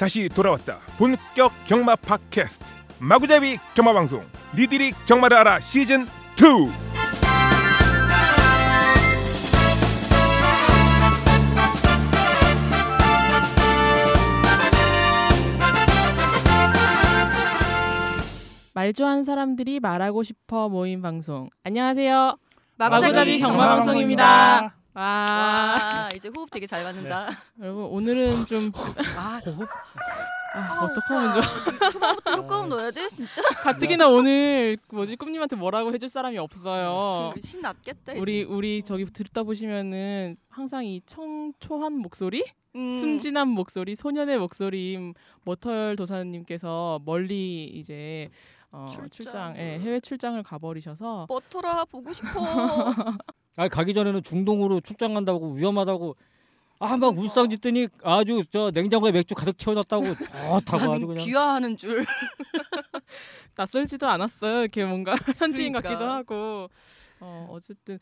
다시 돌아왔다. 본격 경마 팟캐스트 마구잡이 경마 방송 니들이 경마를 알아 시즌 2. 말 좋아하는 사람들이 말하고 싶어 모임 방송. 안녕하세요. 마구잡이 마구잡이 경마 경마 방송입니다. 와. 와 이제 호흡 되게 잘 맞는다. 여러분 오늘은 좀 아, 아, 어떡하면 좋아. 초반부터 효과음 넣어야 돼 진짜. 가뜩이나 오늘 뭐지 꿈님한테 뭐라고 해줄 사람이 없어요. 그 신났겠다. 이제. 우리 우리 저기 듣다 보시면은 항상 이 청초한 목소리, 음, 순진한 목소리, 소년의 목소리 머털 도사님께서 멀리 이제 어, 출장. 출장, 예, 해외 출장을 가버리셔서 버터라 보고 싶어. 아 가기 전에는 중동으로 출장 간다고 위험하다고 아막 그러니까. 울상 짓더니 아주 저 냉장고에 맥주 가득 채워놨다고 좋다고 아주 그냥 귀화하는 줄. 낯설지도 않았어요. 이렇게 뭔가 현지인 그러니까. 같기도 하고. 어, 어쨌든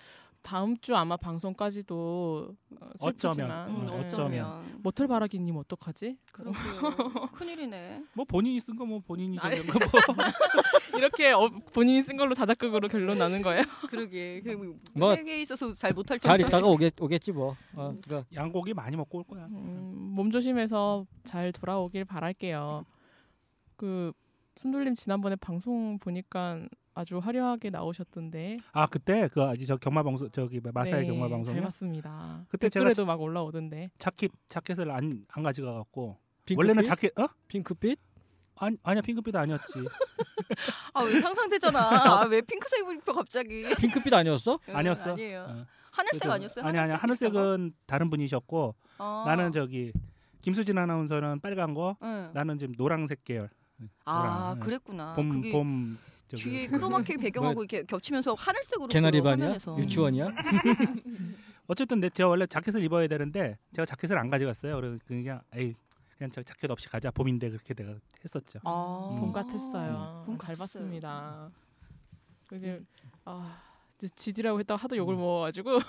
다음 주 아마 방송까지도 어, 슬프지만 음, 어, 네. 어쩌면. 모텔 바라기님 어떡하지? 큰일이네. 뭐 본인이 쓴 거 뭐 본인이. 정한 거 뭐. 이렇게 어, 본인이 쓴 걸로 자작극으로 결론 나는 거예요? 그러게. 그 뭐, 회계에 있어서 잘 못할 잘 텐데. 있다가 오겠 오겠지 뭐. 어, 그러니까 양고기 많이 먹고 올 거야. 음, 몸 조심해서 잘 돌아오길 바랄게요. 그 순돌님 지난번에 방송 보니까 아주 화려하게 나오셨던데. 아 그때 그 아직 저 경마 방송 저기 뭐 마사의 네, 경마 잘 방송에 봤습니다. 그때 제가 댓글에도 막 올라오던데. 자켓 자켓을 안 안 가져가 갖고? 원래는 자켓 어 핑크빛? 아니 아니야 핑크빛 아니었지. 아 왜 상상되잖아. 아, 왜 핑크색 입혀 갑자기? 핑크빛 아니었어? 응, 아니었어. 아니에요. 어. 하늘색 그래서- 아니었어요? 아니 아니 하늘색? 하늘색은 다른 분이셨고 아. 나는 저기 김수진 아나운서는 빨간 거 응. 나는 지금 노란색 계열 아 노랑, 네. 그랬구나. 봄 그게 봄 뒤에 크로마키 배경하고 이렇게 겹치면서 하늘색으로 개나리 그 반이야? 유치원이야? 어쨌든 내 제가 원래 자켓을 입어야 되는데 제가 자켓을 안 가져갔어요. 그래서 그냥 에이 그냥 저 자켓 없이 가자 봄인데 그렇게 내가 했었죠. 아. 봄 같았어요. 봄 잘. 봤습니다. 이제 아 이제 지디라고 했다가 하도 욕을 먹어가지고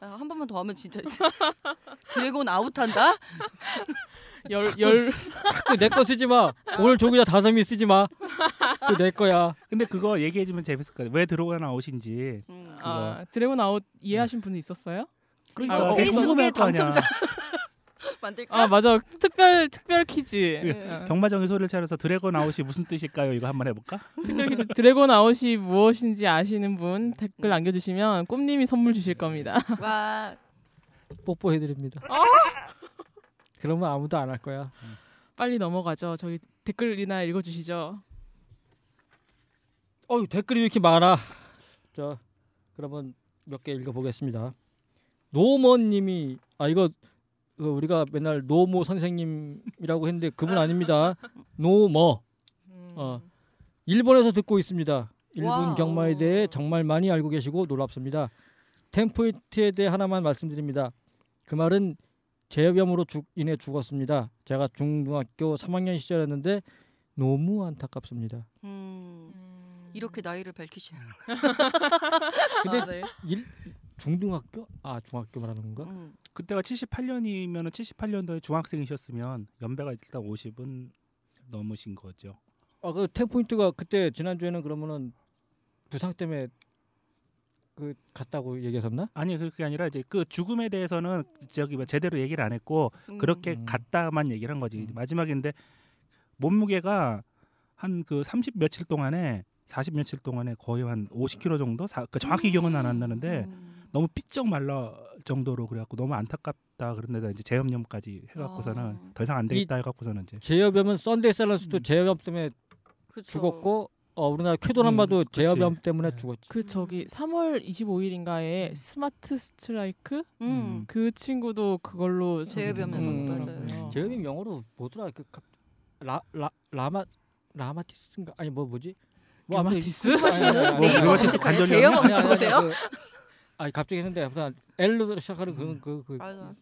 아, 한 번만 더 하면 진짜 dragon out한다? 열 열 내 거 쓰지 마. 오늘 조기자 다솜이 쓰지 마. 그내 거야. 근데 그거 얘기해주면 재밌을 거예요. 왜 들어가 나오신지. 음. 아, dragon out 이해하신 분이 있었어요? 그러니까 아, 어, 페이스북에. 당첨자 만들까? 아 맞아 특별 특별 퀴즈 예. 어, 경마정의 소리를 차려서 dragon out이 무슨 뜻일까요? 이거 한번 해볼까? 특별 퀴즈 dragon out이 무엇인지 아시는 분 댓글 남겨주시면 꿈님이 선물 주실 겁니다. 와 뽀뽀해 드립니다. 그러면 아무도 안 할 거야. 빨리 넘어가죠. 저희 댓글이나 읽어주시죠. 어유 댓글이 왜 이렇게 많아? 자, 그러면 몇 개 읽어 보겠습니다. 노머님이 아 이거 그 우리가 맨날 노모 선생님이라고 했는데 그분 아닙니다. 노머. 어. 일본에서 듣고 있습니다. 일본 wow. 경마에 대해 정말 많이 알고 계시고 놀랍습니다. 템포인트에 대해 하나만 말씀드립니다. 그 말은 제엽염으로 죽, 인해 죽었습니다. 제가 중등학교 3학년 시절이었는데 너무 안타깝습니다. 음, 이렇게 나이를 밝히시는 근데 아, 네. 일, 중등학교? 아 중학교 말하는 건가? 음. 그때가 78년이면 78년도에 중학생이셨으면 연배가 일단 50은 넘으신 거죠. 아그 템포인트가 그때 지난주에는 그러면은 부상 때문에 그 갔다고 얘기하셨나? 아니 그게 아니라 이제 그 죽음에 대해서는 저기 뭐 제대로 얘기를 안 했고 음. 그렇게 음. 갔다만 얘기를 한 거지. 음. 마지막인데 몸무게가 한 그 30 며칠 동안에 40 며칠 동안에 거의 한 50kg 정도? 사, 그 정확히 기억은 안 나는데 음. 너무 삐쩍 말라 정도로 그래갖고 너무 안타깝다 그런데다 이제 제엽염까지 해갖고서는 아. 더 이상 안 되겠다 해갖고서는 이제 제엽염은 선데이 사일런스도 음. 제엽염 때문에 그쵸. 죽었고 어, 우리나라 쾌도남마도 음, 그치. 제엽염 때문에 네. 죽었지. 그 저기 3월 25일인가에 스마트 스트라이크 음. 그 친구도 그걸로 제엽염에서 음. 맞아요. 제엽염 영어로 뭐더라? 그 갑- 라, 라, 라마 라마티스인가? 아니 뭐 뭐지? 뭐 궁금하시면은 아니, 네이버 아니, 류마티스 검색하여 관절염? 제형 아니, 아니, 엄청 보세요. 그, 아니 갑자기 했는데 아무튼 L로 시작하는 그그 그. 맞아.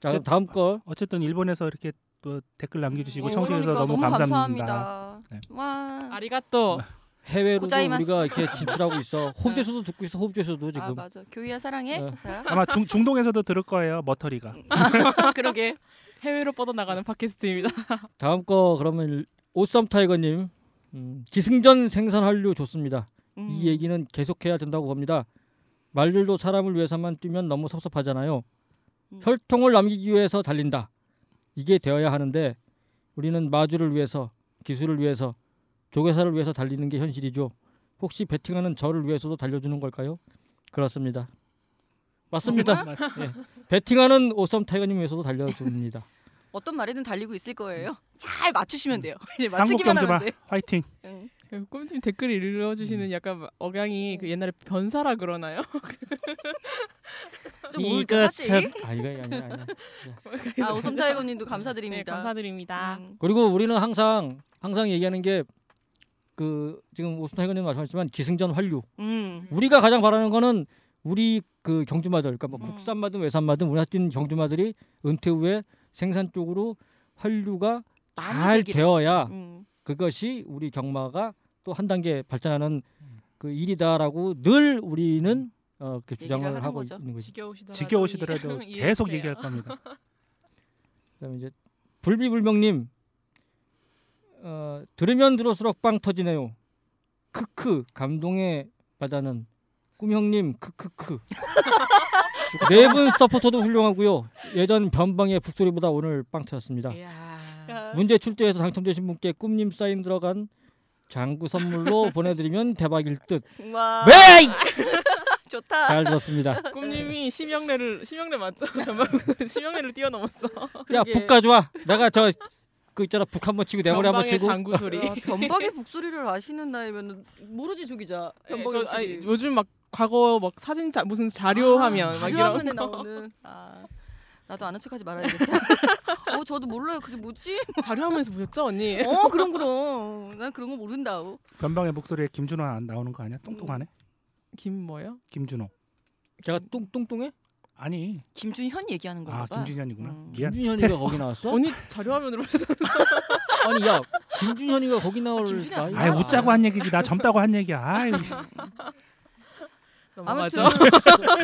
자 그럼 다음 거 어쨌든 일본에서 이렇게 또 댓글 남겨주시고 어, 청취해주셔서 그러니까 너무, 너무 감사합니다. 감사합니다. 네. 와. 아리가또. 해외로도 고자이마스. 우리가 이렇게 진출하고 있어. 호주에서도 듣고 있어. 호주에서도 아 지금. 맞아. 교이야 사랑해. 어. 자, 아마 중, 중동에서도 들을 거예요. 머터리가. 그러게 해외로 뻗어나가는 팟캐스트입니다. 다음 거 그러면 오썸 타이거님 음, 기승전 생산 한류 좋습니다. 음. 이 얘기는 계속해야 된다고 봅니다. 말들도 사람을 위해서만 뛰면 너무 섭섭하잖아요. 음. 혈통을 남기기 위해서 달린다. 이게 되어야 하는데 우리는 마주를 위해서, 기술을 위해서, 조계사를 위해서 달리는 게 현실이죠. 혹시 배팅하는 저를 위해서도 달려주는 걸까요? 그렇습니다. 맞습니다. 예. 배팅하는 오썸 타이거님 위해서도 달려줍니다. 어떤 말에든 달리고 있을 거예요. 잘 맞추시면 돼요. 이제 한국 맞추기만 하면 돼. 화이팅. 응. 그 꿈팀 댓글 읽어주시는 약간 억양이 그 옛날에 변사라 그러나요? 좀 우울하지. 아 이거 아니야 아니야. 아 오섬 타이거님도 감사드립니다. 네, 감사드립니다. 음. 그리고 우리는 항상 항상 얘기하는 게 그 지금 오스타이거님 말씀하셨지만 기승전 환류. 음. 우리가 가장 바라는 거는 우리 그 경주마들, 그러니까 뭐 음. 국산마든 외산마든 우리나라 뛰는 경주마들이 은퇴 후에 생산 쪽으로 환류가 잘 되기를. 되어야 음. 그것이 우리 경마가 또 한 단계 발전하는 그 일이다라고 늘 우리는 어, 그 주장을 하고 거죠. 있는 거지. 지겨우시더라도 지겨우시더라도 계속. 얘기할 겁니다. 그다음에 이제 불비불명님 어, 들으면 들을수록 빵 터지네요. 크크 감동의 바다는 꿈형님 크크크 네 분 서포터도 훌륭하고요. 예전 변방의 북소리보다 오늘 빵 터졌습니다. 문제 출제해서 당첨되신 분께 꿈님 사인 들어간 장구 선물로 보내드리면 대박일 듯. 와. 네! 좋다. 잘 들었습니다. 꿈님이 심영래를 심영래 맞죠? 심영래를 뛰어넘었어. 야. 북 가져와. 내가 저 그 있잖아 북 한번 치고 내 머리 한번 전방의 치고. 장구 소리. 야, 변박의 북소리를 아시는 나이면 모르지 조기자. 예, 변박의 저, 아니. 요즘 막 과거 막 사진 자, 무슨 자료 아, 화면 막 자료 이런 화면에 거. 나오는. 아. 나도 아는 척하지 말아야겠다. 어, 저도 몰라요. 그게 뭐지? 자료 화면에서 보셨죠 언니? 어, 그럼 그럼. 난 그런 거 모른다고. 변방의 목소리에 김준호 안 나오는 거 아니야? 뚱뚱하네. 김 뭐요? 김준호. 제가 뚱뚱뚱해? 아니. 김준현 얘기하는 건가 아 봐. 김준현이구나. 음. 미안. 김준현이가 거기 나왔어? 언니 자료 화면으로 보셨어? 아니 야 김준현이가 거기 나올 김준현 나이 아이 아. 웃자고 한 얘기지. 나 젊다고 한 얘기야. 아이. 아무튼 넘어가죠.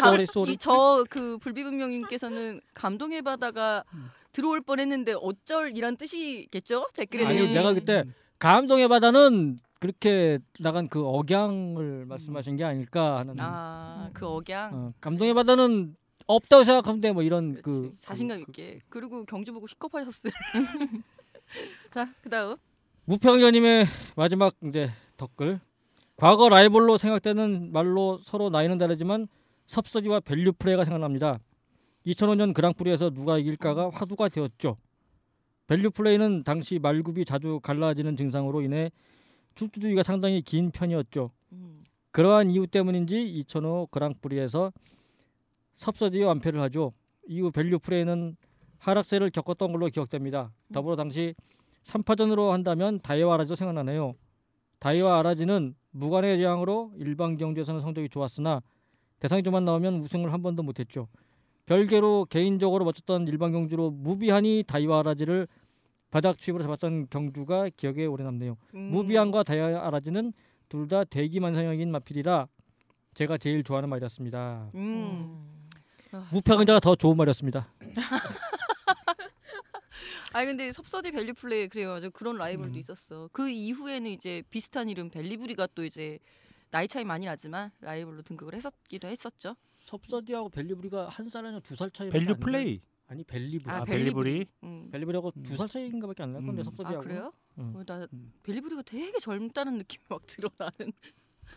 sorry sorry 저그 불비불명님께서는 감동의 바다가 음. 들어올 뻔했는데 어쩔 이란 뜻이겠죠? 댓글에 아니 내용이. 내가 그때 감동의 바다는 그렇게 나간 그 억양을 말씀하신 게 아닐까 하는 아그 억양. 어, 감동의 바다는 없다고 생각하는데 뭐 이런 그렇지. 그 자신감 그- 있게. 그 리고 경주 보고 힙컵하셨어요. 자 그다음. 무평전님의 마지막 이제 덧글 과거 라이벌로 생각되는 말로 서로 나이는 다르지만 섭서디와 밸류 플레이가 생각납니다. 2005년 그랑프리에서 누가 이길까가 화두가 되었죠. 밸류 플레이는 당시 말굽이 자주 갈라지는 증상으로 인해 출두기가 상당히 긴 편이었죠. 음. 그러한 이유 때문인지 2005 그랑프리에서 섭서디에 완패를 하죠. 이후 밸류 플레이는 하락세를 겪었던 걸로 기억됩니다. 더불어 당시 3파전으로 한다면 다이와 아라지도 생각나네요. 다이와 아라지는 무관의 제왕으로 일반 경주에서는 성적이 좋았으나 대상주만 나오면 우승을 한 번도 못했죠. 별개로 개인적으로 멋졌던 일반 경주로 무비안이 다이와 아라지를 바닥 추입으로 잡았던 경주가 기억에 오래 남네요. 음. 무비안과 다이와 아라지는 둘 다 대기만성형인 마필이라 제가 제일 좋아하는 말이었습니다. 음. 무평은자가 더 좋은 말이었습니다. 아니 근데 섭서디 밸류 플레이 그래요. 맞아. 그런 라이벌도 음. 있었어. 그 이후에는 이제 비슷한 이름 벨리브리가 또 이제 나이 차이 많이 나지만 라이벌로 등극을 했었기도 했었죠. 섭서디하고 벨리브리가 한살 아니면 두살 차이. 밸류 플레이. 아니 벨리브리. 아, 아, 벨리브리. 벨리브리. 음. 벨리브리하고 음. 두살 차이인가밖에 안 날 건데 음. 섭서디하고. 아 그래요? 응. 어, 나 음. 벨리브리가 되게 젊다는 느낌이 막 들어 나는.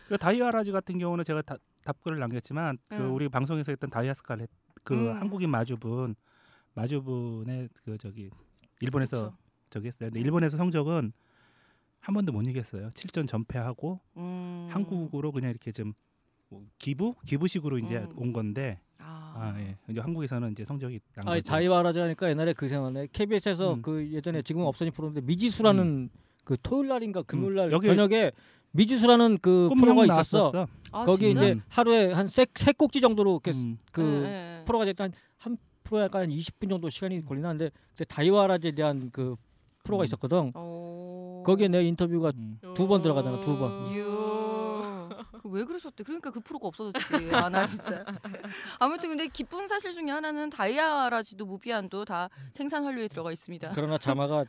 그 다이아라지 같은 경우는 제가 다, 답글을 남겼지만 그 응. 우리 방송에서 했던 다이아 스칼렛 그 음. 한국인 마주분 마주분의 그 저기 일본에서 그렇죠. 저기 했어요. 근데 일본에서 성적은 한 번도 못 이겼어요. 7전 전패하고 음. 한국으로 그냥 이렇게 좀 뭐 기부 기부식으로 이제 음. 온 건데 아, 아 예. 이제 한국에서는 이제 성적이 난 아니 거죠. 다이와 아라지 하니까 옛날에 그 생각나네. KBS에서 음. 그 예전에 지금 없어진 프로인데 미지수라는 그 토요일 날인가 금요일 날 음. 여기- 저녁에 미지수라는 그 프로가 있었어. 나왔었어. 아, 거기 진짜? 이제 하루에 한세 세 꼭지 정도로 이렇게 음. 그 예, 예, 예. 프로가 일단 한 프로에 약간 20분 정도 시간이 걸리나 근데 그때 다이와라지에 대한 그 프로가 음. 있었거든. 오. 거기에 내 인터뷰가 음. 두 번 들어가잖아, 두 번. 유. 왜 그러셨대? 그러니까 그 프로가 없어졌지. 아 나 진짜. 아무튼 근데 기쁜 사실 중에 하나는 다이아라지도 무비안도 다 생산 완료에 들어가 있습니다. 그러나 자마가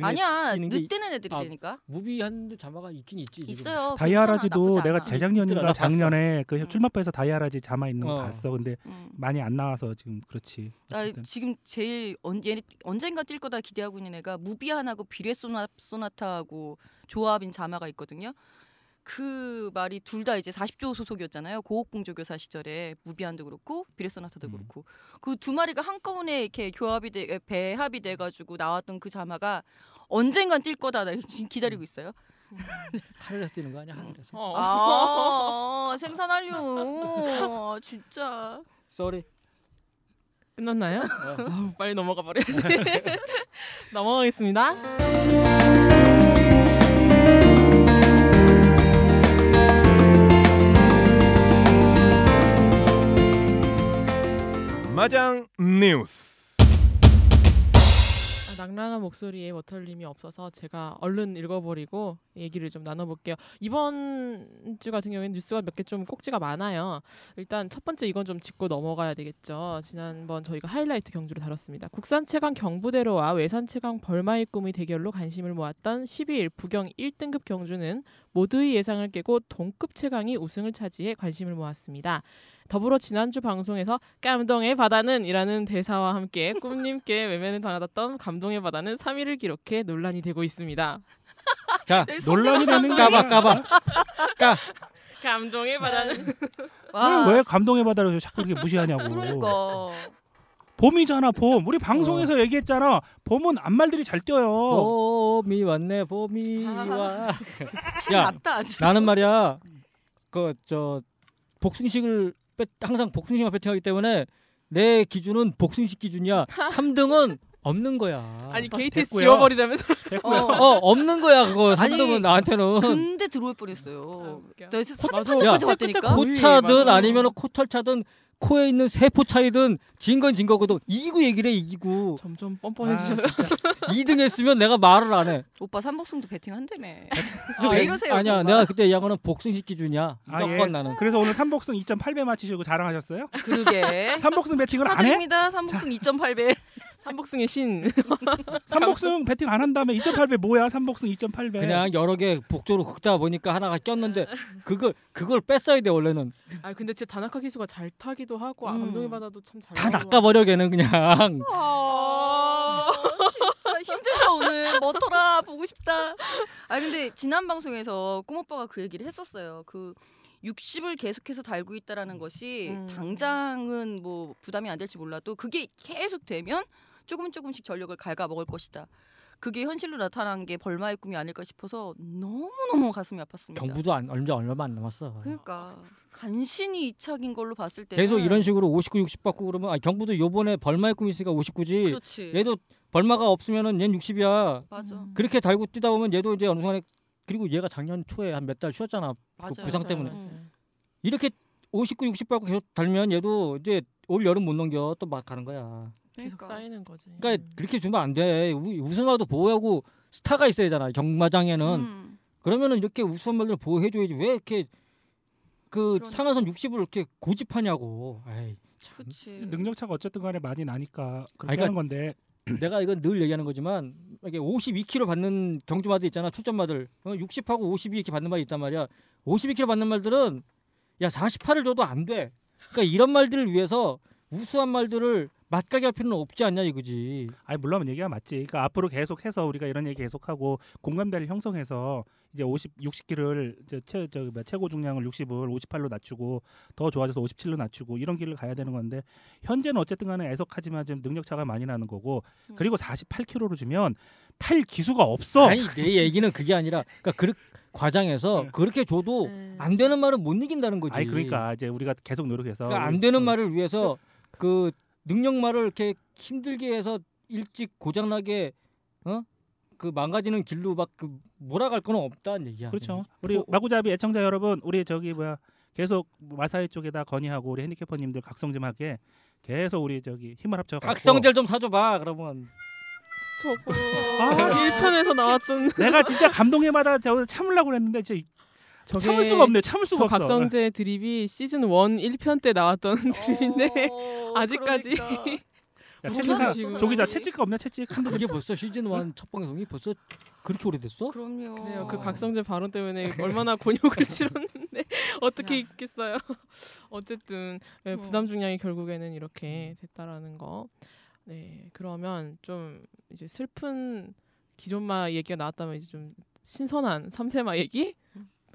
아니야 띄는 게 늦뜨는 애들이라니까 무비 하는데 자마가 있긴 있지 지금. 있어요. 다이아라지도 내가. 재작년인가 작년에 그 음. 출마표에서 다이아라지 자마 있는 거 어. 봤어. 근데 음. 많이 안 나와서 지금 그렇지. 나 어쨌든. 지금 제일 언, 얘, 언젠가 뛸 거다 기대하고 있는 애가 무비안하고 비레 소나, 소나타하고 조합인 자마가 있거든요. 그 말이 둘 다 이제 40조 소속이었잖아요. 고옥공조교사 시절에 무비안도 그렇고 비레 소나타도 음. 그렇고 그 두 마리가 한꺼번에 이렇게 교합이 돼 배합이 돼 가지고 나왔던 그 자마가 언젠간 뛸 거다. 나 지금 기다리고 있어요. 하늘에서 뛰는 거 아니야 하늘에서. 어. 아, 생산 완료. 아, 진짜. 쏘리. 끝났나요? 아우, 빨리 넘어가 버려야지. 넘어가겠습니다. 마장 뉴스. 아, 낭랑한 목소리에 워털님이 없어서 제가 얼른 읽어버리고 얘기를 좀 나눠볼게요. 이번 주 같은 경우에는 뉴스가 몇 개 좀 꼭지가 많아요. 일단 첫 번째 이건 좀 짚고 넘어가야 되겠죠. 지난번 저희가 하이라이트 경주를 다뤘습니다. 국산 최강 경부대로와 외산 최강 벌마의 꿈의 대결로 관심을 모았던 12일 부경 1등급 경주는 모두의 예상을 깨고 동급 최강이 우승을 차지해 관심을 모았습니다. 더불어 지난주 방송에서 감동의 바다는 이라는 대사와 함께 꿈님께 외면을 당하던 감동의 바다는 3위를 기록해 논란이 되고 있습니다. 자내 논란이 되는 게 까봐 까봐. 까. 감동의 바다는 와, 왜 감동의 바다를 자꾸 이렇게 무시하냐고. 아, 그러니까. 봄이잖아 봄. 우리 방송에서 얘기했잖아. 봄은 앞말들이 잘 뛰어요. 봄이 왔네 봄이 와. 침 야, 났다 아주. 나는 말이야 그 저 복승식을 배, 항상 복승식만 배팅하기 때문에 내 기준은 복승식 기준이야. 3등은 없는 거야. 아니 KTS 됐고요. 지워버리라면서. 어. 어 없는 거야 그거 아니, 3등은 나한테는 근데 들어올 뻔했어요. 아. 서쪽까지 야, 왔다니까. 코차든. 아니면 코털차든 코에 있는 세포 차이든 진 건 진 거거든. 이기고 얘기를 해 이기고 점점 아, 뻔뻔해지셔. 진짜. 2등 했으면 내가 말을 안 해. 오빠 삼복승도 배팅 한다며. 아, 왜 이러세요, 아니야 정말? 내가 그때 얘기한 거는 복승식 기준이야. 아, 예. 나는. 그래서 오늘 삼복승 2.8배 맞히시고 자랑하셨어요? 그러게. 삼복승 배팅을 안 해? 축하드립니다. 삼복승 2.8배. 삼복승의 신. 삼복승 배팅 안 한 다음에 2.8배 뭐야? 삼복승 2.8배. 그냥 여러 개 복조로 긁다 보니까 하나가 꼈는데 그걸 그걸 뺐어야 돼 원래는 아 근데 진짜 다나카 기수가 잘 타기도 하고 아, 음. 감동의 바다도 참 잘. 다. 낚아버려 걔는 그냥 아, 진짜 힘들다 오늘. 뭐더라 보고 싶다. 아 근데 지난 방송에서 꿈 오빠가 그 얘기를 했었어요. 그 60을 계속해서 달고 있다라는 것이 음. 당장은 뭐 부담이 안 될지 몰라도 그게 계속 되면 조금 조금씩 전력을 갉아 먹을 것이다. 그게 현실로 나타난 게 벌마의 꿈이 아닐까 싶어서 너무 너무 가슴이 아팠습니다. 경부도 안 얼마 얼마 안 남았어 그러니까 간신히 이착인 걸로 봤을 때는 계속 이런 식으로 59, 60 받고 그러면 아, 경부도 요번에 벌마의 꿈이 있으니까 59지 그렇지. 얘도 벌마가 없으면은 얘는 60이야 맞아. 음. 그렇게 달고 뛰다 보면 얘도 이제 어느 순간에 그리고 얘가 작년 초에 한 몇 달 쉬었잖아 맞아. 부상 때문에. 음. 이렇게 59, 60 받고 계속 달면 얘도 이제 올 여름 못 넘겨 또 막 가는 거야 그러니까. 쌓이는 거지. 그러니까 음. 그렇게 주면 안 돼 우승화도 보호하고 스타가 있어야 되잖아 경마장에는 음. 그러면은 이렇게 우수한말들 보호해줘야지 왜 이렇게 그 그러니까. 상하선 60을 이렇게 고집하냐고. 에이, 참. 그렇지. 능력 차가 어쨌든 간에 많이 나니까 그렇게 아니, 하는 건데 내가 이건 늘 얘기하는 거지만 이게 52kg 받는 경주마들 있잖아 출전마들 어, 60하고 52 이렇게 받는 말이 있단 말이야. 52kg 받는 말들은 야 48을 줘도 안 돼. 그러니까 이런 말들을 위해서 우수한 말들을 맞가게 할 필요는 없지 않냐 이거지. 아니 물론 얘기가 맞지. 그러니까 앞으로 계속해서 우리가 이런 얘기 계속하고 공감대를 형성해서 이제 50, 60kg를 최 저기 뭐야, 최고 중량을 60을 58로 낮추고 더 좋아져서 57로 낮추고 이런 길을 가야 되는 건데 현재는 어쨌든 간에 애석하지만 지금 능력 차가 많이 나는 거고 음. 그리고 48kg로 주면 탈 기수가 없어. 아니 내 얘기는 그게 아니라 그러니까 그 과장해서 네. 그렇게 줘도 네. 안 되는 말은 못 이긴다는 거지. 아니 그러니까 이제 우리가 계속 노력해서 그러니까 안 되는 음. 말을 위해서 그 능력 말을 이렇게 힘들게 해서 일찍 고장나게 어? 그 망가지는 길로 막 그 몰아갈 건 없다는 얘기야. 그렇죠. 우리 어, 마구잡이 애청자 여러분, 우리 저기 뭐야 계속 마사회 쪽에다 건의하고 우리 핸디캐퍼님들 각성 좀 하게 계속 우리 저기 힘을 합쳐 각성젤 좀 사줘봐. 그러면 저거 아, 1편에서 나왔던 내가 진짜 감동에마다 저 참으려고 그랬는데 진짜 참을 수가 없네. 참을 저 수가 없어. 각성제 드립이 시즌 1 1편 때 나왔던 드립인데 어, 아직까지 그러니까. 야, 지금. 조기자 채찍가 없냐 채찍? 한두 그게 벌써 시즌 1첫 방송이 벌써 그렇게 오래됐어? 그럼요. 그래요. 그 각성제 발언 때문에 얼마나 곤욕을 치렀는데 어떻게 야. 있겠어요. 어쨌든 네, 음. 부담 중량이 결국에는 이렇게 됐다라는 거. 네, 그러면 좀 이제 슬픈 기존마 얘기가 나왔다면 이제 좀 신선한 삼세마 얘기.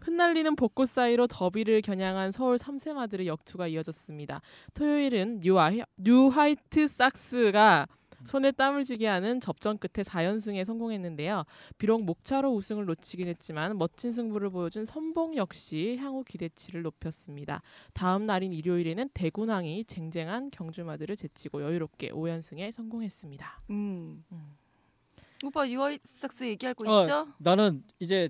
음. 흩날리는 벚꽃 사이로 더비를 겨냥한 서울 삼세마들의 역투가 이어졌습니다. 토요일은 뉴, 아이, 뉴 화이트 삭스가 손에 땀을 쥐게 하는 접전 끝에 4연승에 성공했는데요. 비록 목차로 우승을 놓치긴 했지만 멋진 승부를 보여준 선봉 역시 향후 기대치를 높였습니다. 다음 날인 일요일에는 대군항이 쟁쟁한 경주마들을 제치고 여유롭게 5연승에 성공했습니다. 음. 음. 오빠 유아이삭스 얘기할 거 어, 있죠? 나는 이제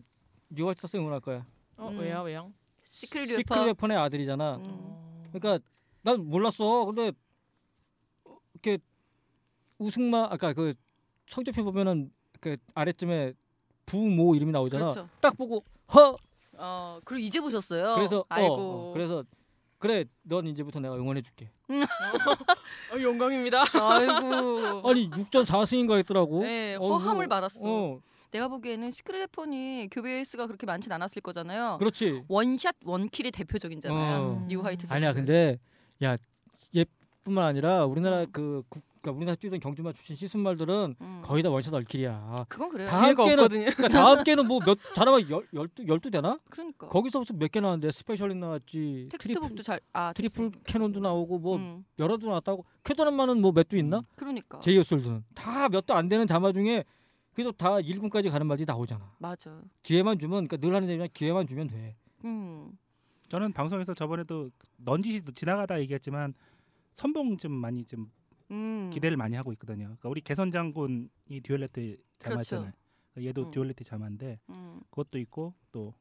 뉴화이트스 응원할 거야. 어, 음. 왜요? 왜요? 시크릿 시크릿 웨퍼. 웨폰의 아들이잖아. 음. 어. 그러니까 난 몰랐어. 근데 이렇게 우승마 아까 그 성적표 보면은 그 아래쯤에 부모 이름이 나오잖아. 그렇죠. 딱 보고 허 어 그리고 이제 보셨어요. 그래서 어, 아이고. 어, 그래서 그래 넌 이제부터 내가 응원해 줄게. 어, 영광입니다. 아이고. 아니 6전 4승인가 했더라고. 네, 어, 허함을 뭐, 받았어. 어, 내가 보기에는 시크릿 웨폰이 교배 수가 그렇게 많진 않았을 거잖아요. 그렇지. one shot one kill의 대표적이잖아요. 어. 뉴 화이트 삭스. 아니야 근데 야 얘뿐만 아니라 우리나라 음. 그 국- 그러니까 우리나라 뛰던 경주마 출신 씨수말들은 음. 거의 다 one shot one kill이야. 그건 그래요. 다 기회가 함께는- 없거든요. 그러니까 다음 개는 뭐 몇 잘하면 열, 열두 열두 되나? 그러니까. 거기서 무슨 몇개 나왔는데 스페셜링 나왔지. 텍스트북도 잘. 아 트리플 텍스트북. 캐논도 나오고 뭐 음. 여러 두 나왔다고 캐논만은 뭐 몇 두 있나? 그러니까. 제이어솔드는 다 몇 두 안 되는 자마 중에 그래도 다 1군까지 가는 말이 나오잖아. 맞아. 기회만 주면 그러니까 늘 하는 얘기지만 기회만 주면 돼. 음. 저는 방송에서 저번에도 넌지시 지나가다 얘기했지만 선봉 좀 많이 좀 음. 기대를 많이 하고 있거든요. 그러니까 우리 개선 장군이 듀얼레트 자마잖아요. 그렇죠. 얘도 음. 듀얼레트 자마인데 음. 그것도 있고 또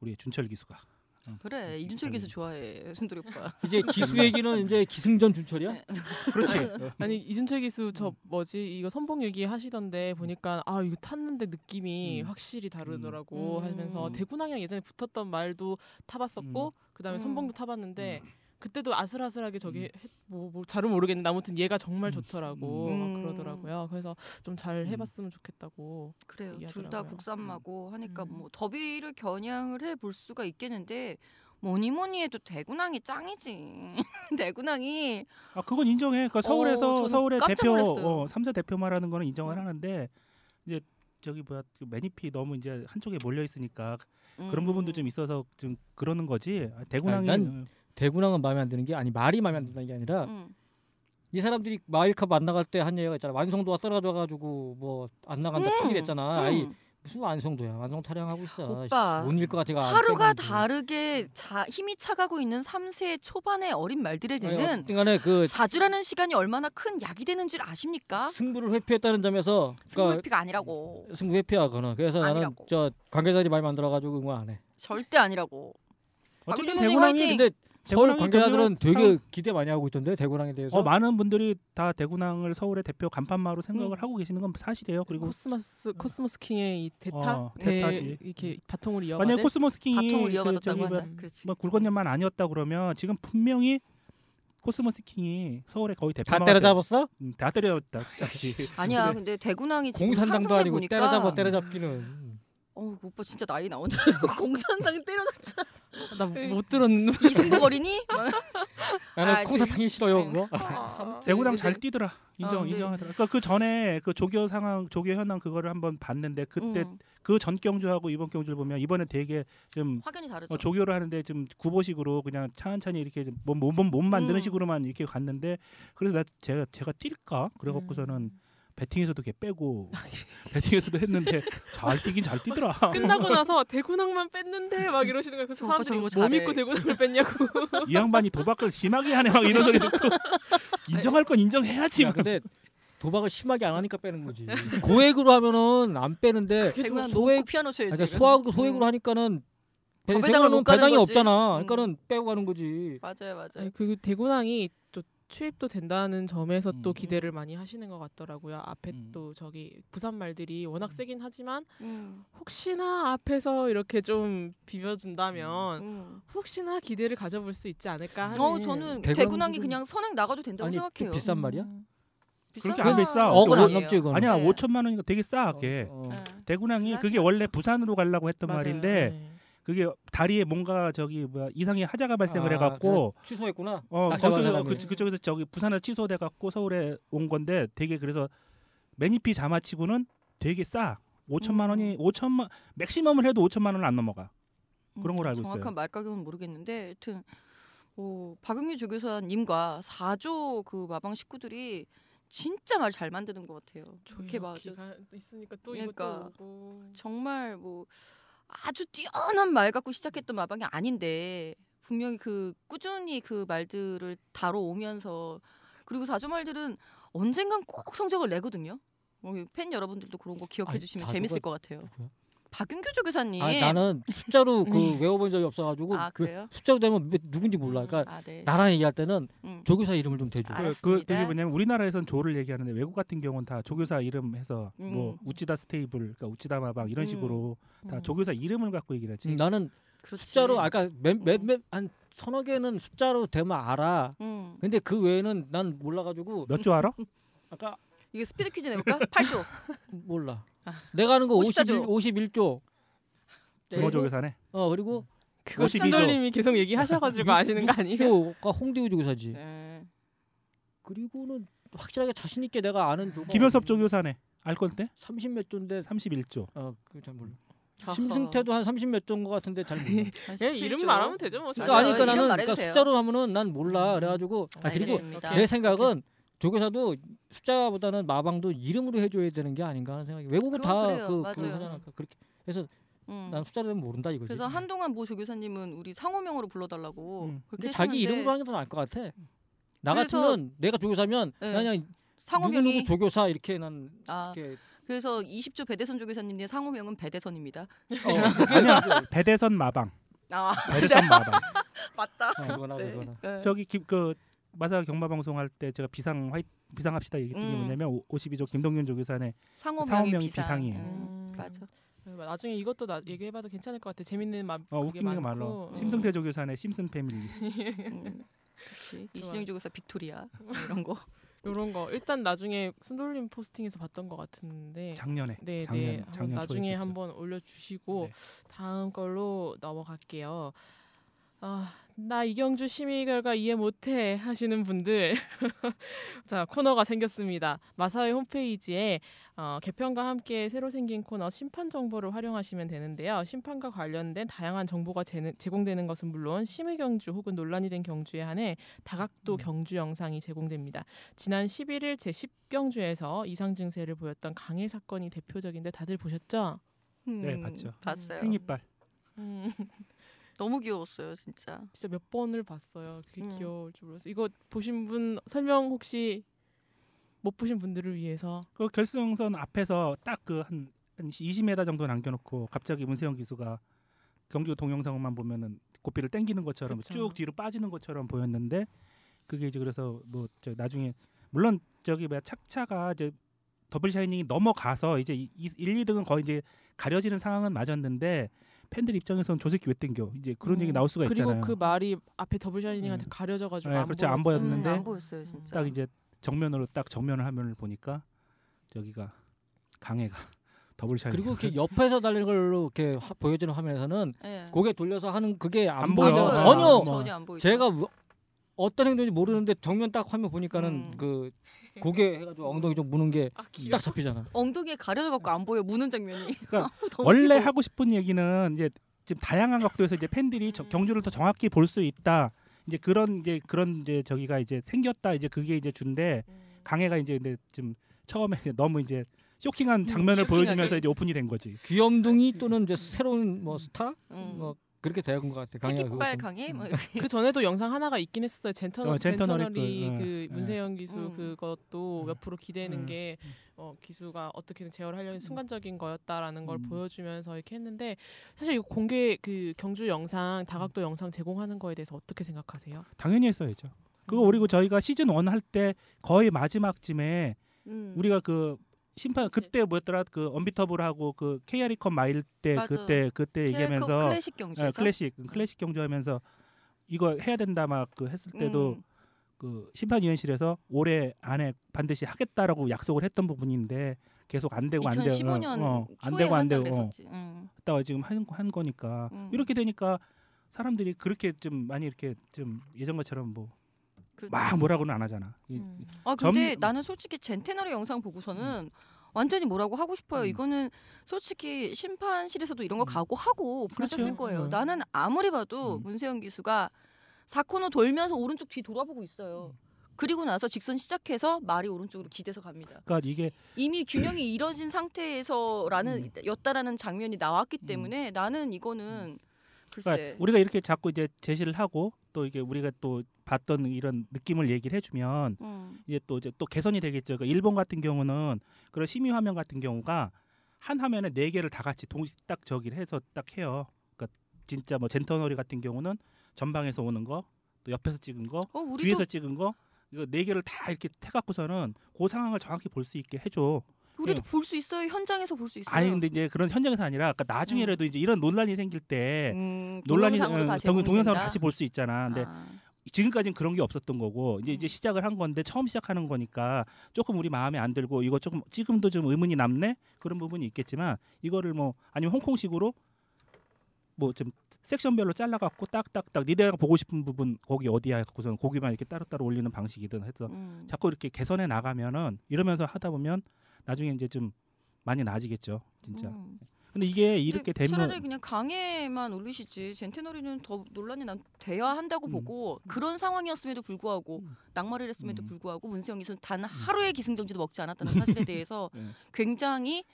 우리 준철 기수가 어. 그래 이준철 기수 좋아해 순돌이 오빠. 이제 기수 얘기는 이제 기승전 준철이야? 네. 그렇지. 아니 이준철 기수 저 음. 뭐지 이거 선봉 얘기 하시던데 보니까 아 이거 탔는데 느낌이 음. 확실히 다르더라고 음. 하면서 음. 대군항이랑 예전에 붙었던 말도 타봤었고 그다음에 음. 선봉도 타봤는데 그때도 아슬아슬하게 저기 음. 해- 뭐, 뭐 잘은 모르겠는데 아무튼 얘가 정말 음. 좋더라고 음. 막 그러더라고요. 그래서 좀잘 음. 해봤으면 좋겠다고. 그래요. 둘 다. 국산마고 하니까 음. 뭐 더비를 겨냥을 해볼 수가 있겠는데 뭐니 뭐니 해도 대군항이 짱이지. 대군항이 아 그건 인정해. 그러니까 서울에서 저는 서울의 대표 놀랐어요. 어, 3세 대표 말하는 거는 인정을 음. 하는데 이제 저기 뭐야 그 매니피 너무 이제 한쪽에 몰려 있으니까 음. 그런 부분도 좀 있어서 좀 그러는 거지. 아, 아니, 난- 대군항은 마음에 안 드는 게 아니 말이 마음에 안 든다는 게 아니라 음. 이 사람들이 마일컵 안 나갈 때 한 얘기가 있잖아. 완성도가 떨어져가지고 뭐 안 나간다 음. 핑계댔잖아. 아이 음. 무슨 완성도야? 완성 타령하고 있어. 오빠, 못일것 않게 하루가. 다르게 자, 힘이 차가고 있는 3세 초반의 어린 말들에게는 어쨌든간에 그 사주라는 시간이 얼마나 큰 약이 되는 줄 아십니까? 승부를 회피했다는 점에서 그러니까 승부피가 아니라고. 승부 회피야 그거는. 그래서 나는 아니라고. 저 관계자들이 많이 만들어가지고 응원 안 해. 절대 아니라고. 어쨌든 화이팅! 근데 서울 관계자들은 되게 기대 많이 하고 있던데 대군항에 대해서. 어 많은 분들이 다 대군항을 서울의 대표 간판마로 생각을 음. 하고 계시는 건 사실이에요. 그리고 코스모스 코스모스 킹의 이 대타 어, 대타지. 네, 이렇게 바통을 이어가는 만약 코스모스 킹이 바통을 그 이어받았다고 저기 뭐, 하자. 뭐 굴건염만 아니었다 그러면 지금 분명히 코스모스 킹이 서울의 거의 대표 다 때려잡았어? 음, 다 때려잡다 잡지. 아니야. 근데 지금 공산당도 아니고 보니까 때려잡아 때려잡기는. 어, 오빠 진짜 나이 나온다. 공산당 때려잡자. 나못 들었는데 이승국 어린이? 나는 아, 콩사탕이 싫어요 그거. 대구랑 잘 네. 뛰더라. 인정 아, 네. 인정하더라. 그러니까 그 전에 그 조교 상황 조교 현황 그거를 한번 봤는데 그때 음, 그전 경주하고 이번 경주를 보면 이번에 되게 좀 확연히 다르죠. 어, 조교를 하는데 좀 구보식으로 그냥 천천히 이렇게 몸못 몸, 몸 만드는 음. 식으로만 이렇게 갔는데 그래서 나 제가 제가 뛸까 음. 그래갖고서는 배팅에서도 걔 빼고 배팅에서도 했는데 잘 뛰긴 잘 뛰더라. 끝나고 나서 대군항만 뺐는데 막 이러시는 거예요. 그래서 저 오빠 사람들이 뭐 잘해. 믿고 대군항을 뺐냐고. 이 양반이 도박을 심하게 하네 막 이런 소리 듣고 인정할 건 인정해야지. 야, 근데 도박을 심하게 안 하니까 빼는 거지. 고액으로 하면은 안 빼는데 소액 피아노 쳐야지. 그러니까. 소액 소액으로 음. 하니까는 저 배당을 못 가는 배당이 거지. 없잖아. 음. 그러니까는 빼고 가는 거지. 맞아요, 맞아요. 아니, 그 대군항이 또 추입도 된다는 점에서 또 음. 기대를 많이 하시는 것 같더라고요. 앞에 음. 또 저기 부산 말들이 워낙 세긴 하지만 음, 혹시나 앞에서 이렇게 좀 비벼준다면 음. 혹시나 기대를 가져볼 수 있지 않을까 하는. 어 저는 좀- 그냥 선행 나가도 된다고 아니 좀 생각해요. 비싼 말이야? 음. 비싼 그렇게 안 비싸. 억은 안. 넘지 그건. 아니야 네. 5천만 원이니까 되게 싸게. 어, 어. 네. 비싸지 그게. 원래 부산으로 가려고 했던 맞아요. 말인데 네. 그게 다리에 뭔가 저기 뭐야 이상의 하자가 발생을 아, 해갖고 취소했구나. 어 사람이. 그, 그쪽에서 저기 부산에 취소돼 갖고 서울에 온 건데 되게 그래서 매니피 자마치고는 되게 싸. 5천만 원이 5천만 맥시멈을 해도 5천만 원을 안 넘어가. 그런 걸로 알고 정확한 있어요. 말가격은 모르겠는데 하여튼 뭐 박영규 조교사님과 4조 그 마방 식구들이 진짜 말 잘 만드는 것 같아요. 그렇게 막 있으니까 또 그러니까. 이것도 오고. 정말 뭐 아주 뛰어난 말 갖고 시작했던 마방이 아닌데 분명히 그 꾸준히 그 말들을 다뤄오면서 그리고 4조 말들은 언젠간 꼭 성적을 내거든요. 어, 팬 여러분들도 그런 거 기억해 아니, 주시면 4조가 재밌을 것 같아요. 누구야? 박윤규 조교사님. 아 나는 숫자로 그 음. 외워본 적이 없어가지고 아, 그? 숫자로 되면 몇- 누군지 몰라. 음, 그러니까 아, 네. 나랑 얘기할 때는 음. 조교사 이름을 좀 대줘. 아, 그, 그. 그게 뭐냐면 우리나라에선 조를 얘기하는데 외국 같은 경우는 다 조교사 이름 해서 뭐 음. 우찌다 stable, 그러니까 우찌다 마방 이런 음. 식으로 다 음. 조교사 이름을 갖고 얘기를 하지. 음, 나는 그렇지. 숫자로 아까 몇몇한 서너 개는 숫자로 되면 알아. 음. 근데 그 외에는 난 몰라가지고 몇 조 알아? 아까 이게 스피드 퀴즈 내볼까? 8조. 몰라. 아. 내가 아는 거 54조. 51, 51조. 준호 조 교사네. 어 그리고 그거 52조. 순돌님이 계속 얘기하셔가지고 아시는 거 아니에요? 조가 홍대우 조교사지. 네. 그리고는 확실하게 자신 있게 내가 아는 조가 김효섭 조교사네. 알 건데? 30몇 조인데 31조. 어그잘 몰라. 심승태도 한 30몇 조인 것 같은데 잘 몰라. 한 예, 17조. 이름 말하면 되죠 뭐. 그러니까. 아니 그러니까 나는 그러니까. 숫자로 하면은 난 몰라. 그래가지고 아 그리고 알겠습니다. 내 생각은 조교사도 숫자보다는 마방도 이름으로 해줘야 되는 게 아닌가 하는 생각이 외국은. 다그 맞아요. 하잖아. 그렇게 그래서 음. 난 되면 모른다 이거지. 그래서 한동안 모 조교사님은 우리 상호명으로 불러달라고 음. 그렇게 근데 자기 이름으로 하는 게 더 나을 것 같아. 나 그래서- 같으면 내가 조교사면 네. 나 그냥 상호명이 누구 조교사 이렇게 난 아 이렇게 그래서 20조 배대선 조교사님의 상호명은 배대선입니다. 어, 아니야. 배대선 마방. 아 배대선 마방. 맞다. 어, 그거나 네. 그거나. 네. 저기 김, 그 마사 경마 방송 할 때 제가 비상 화이 비상합시다 얘기했던 게 음. 뭐냐면 오- 52조 김동윤 조교사네 상호명이, 상호명이 비상. 비상이에요. 음, 음. 맞아. 네, 나중에 이것도 나 얘기해봐도 괜찮을 것 같아. 재밌는 말. 어 웃긴 게 많고. 많어. 음. 심승태 조교사네 심슨 패밀리. 음, 그렇지. 이신영 조교사 빅토리아 뭐 이런 거. 요런 거 일단 나중에 순돌님 posting에서 봤던 것 같은데. 작년에. 네, 작년, 네. 작년 나중에. 한번 올려주시고 네. 다음 걸로 넘어갈게요. 아, 나 이경주 심의 결과 이해 못해 하시는 분들 자 코너가 생겼습니다. 마사회 홈페이지에 어, 개편과 함께 새로 생긴 코너 심판 정보를 활용하시면 되는데요. 심판과 관련된 다양한 정보가 제, 제공되는 것은 물론 심의 경주 혹은 논란이 된 경주에 한해 다각도 음. 경주 영상이 제공됩니다. 지난 11일 제 10경주에서 이상 증세를 보였던 강해 사건이 대표적인데 다들 보셨죠? 네, 음, 봤죠. 봤어요. 행이빨. 음, 너무 귀여웠어요, 진짜. 진짜 몇 번을 봤어요. 그게 음. 귀여울 줄 몰랐어요. 이거 보신 분 설명 혹시 못 보신 분들을 위해서 그 결승선 앞에서 딱 그 한 한 20m 정도 남겨놓고 갑자기 문세영 기수가 경주 동영상만 보면은 고삐를 당기는 것처럼 그쵸. 쭉 뒤로 빠지는 것처럼 보였는데 그게 이제 그래서 뭐 저 나중에 물론 저기 뭐야 착차가 이제 더블 샤이닝이 넘어가서 이제 1, 2등은 거의 이제 가려지는 상황은 맞았는데 팬들 입장에서는 저 새끼 왜 땡겨 이제 그런 얘기 음, 나올 수가 그리고 있잖아요. 그 말이 앞에 더블 샤이닝한테 음. 가려져가지고 네, 안 그렇죠. 안. 보였는데 음, 안 보였어요, 진짜. 딱 이제 정면으로 딱 정면을 화면을 보니까 저기가 강해가 더블 샤이닝 그리고 이렇게 옆에서 달리는 걸로 이렇게 화- 보여지는 화면에서는 예. 고개 돌려서 하는 그게 안, 안 보이죠. 보여. 안 전혀 뭐. 전혀 안 보이죠. 제가 뭐- 어떤 행동인지 모르는데 정면 딱 화면 보니까는 음. 그 고개 해가지고 엉덩이 좀 무는 게 아, 딱. 잡히잖아. 엉덩이에 가려져 갖고 안 보여 무는 장면이. 그러니까 원래 귀여워. 하고 싶은 얘기는 이제 지금 다양한 각도에서 이제 팬들이 저- 음. 경주를 더 정확히 볼 수 있다. 이제 그런 이제 그런 이제 저기가 이제 생겼다. 이제 그게 이제 준데 음. 강해가 이제 근데 지금 처음에 이제 너무 이제 쇼킹한 장면을 쇼킹하게. 보여주면서 이제 오픈이 된 거지. 귀염둥이 또는 이제 새로운 뭐 스타 음. 뭐 그렇게 된것 같아. 강해가 패기폭발 그거 강해 음. 뭐 이렇게. 그 전에도 영상 하나가 있긴 했었어요. 젠터널 어, 젠터널이 젠터널이 그, 그 예, 문세영 기수 음. 그것도 음. 옆으로 기대는 음. 게 어, 기수가 어떻게든 제어를 하려는 순간적인 거였다라는 걸 음. 보여주면서 이렇게 했는데 사실 이 공개 그 경주 영상 다각도 영상 제공하는 거에 대해서 어떻게 생각하세요? 당연히 했어야죠. 그거 그리고 저희가 시즌 1할때 거의 마지막쯤에 음. 우리가 그 심판 그때 뭐였더라 그 언비터블하고 그 KR이컵 마일 때 맞아. 그때 그때 KR컵 얘기하면서 클래식 예, 경주에서 클래식 클래식 경주하면서 이거 해야 된다 막 그 했을 때도 음. 그 심판위원실에서 올해 안에 반드시 하겠다라고 약속을 했던 부분인데 계속 안 되고 안 되고 2015년 어, 안 초에 되고 안 되고 어, 그랬었지. 음. 했다가 지금 한, 한 거니까 음. 이렇게 되니까 사람들이 그렇게 좀 많이 이렇게 좀 예전 것처럼 뭐막 그렇죠. 뭐라고는 안 하잖아. 이- 음. 아 근데 점- 나는 솔직히 젠테너리 영상 보고서는 완전히 뭐라고 하고 싶어요. 음. 이거는 솔직히 심판실에서도 이런 거 음. 각오하고 그렇죠. 거예요. 음. 나는 아무리 봐도 음. 문세영 기수가 4코너 돌면서 오른쪽 뒤 돌아보고 있어요. 음. 그리고 나서 직선 시작해서 말이 오른쪽으로 기대서 갑니다. 그러니까 이게 이미 균형이 이뤄진 상태에서라는 음. 였다라는 장면이 나왔기 음. 때문에 나는 이거는 글쎄 그러니까 우리가 이렇게 자꾸 이제 제시를 하고 또 이게 우리가 또 봤던 이런 느낌을 얘기를 해주면 음. 이제 또 이제 또 개선이 되겠죠. 그러니까 일본 같은 경우는 그런 심의 화면 같은 경우가 한 화면에 네 개를 다 같이 동시 딱 저기를 해서 딱 해요. 그러니까 진짜 뭐 젠터너리 같은 경우는 전방에서 오는 거, 또 옆에서 찍은 거, 어 우리도 뒤에서 찍은 거 이거 네 개를 다 이렇게 해갖고서는 그 상황을 정확히 볼 수 있게 해줘. 우리도 볼 수 있어요. 현장에서 볼 수 있어요. 아니 근데 이제 그런 현장에서 아니라 그러니까 나중에라도 이제 이런 논란이 생길 때 음, 논란이 동영상으로 어, 다 동- 제공이 동영상을 된다? 다시 볼 수 있잖아. 근데 아. 지금까지는 그런 게 없었던 거고 이제 음. 이제 시작을 한 건데 처음 시작하는 거니까 조금 우리 마음에 안 들고 이거 조금 지금도 좀 의문이 남네 그런 부분이 있겠지만 이거를 뭐 아니면 홍콩식으로 뭐 좀 섹션별로 잘라갖고 딱딱딱 니네가 보고 싶은 부분 거기 어디야 갖고서는 거기만 이렇게 따로따로 올리는 방식이든 해서 음. 자꾸 이렇게 개선해 나가면은 이러면서 하다 보면 나중에 이제 좀 많이 나아지겠죠 진짜 음. 근데 이게 이렇게 근데 되면 차라리 그냥 강해만 올리시지 젠테너리는 더 논란이 난 돼야 한다고 음. 보고 그런 상황이었음에도 불구하고 음. 낙마를 했음에도 음. 불구하고 문세영 기수는 단 하루의 기승전지도 먹지 않았다는 사실에 대해서 네. 굉장히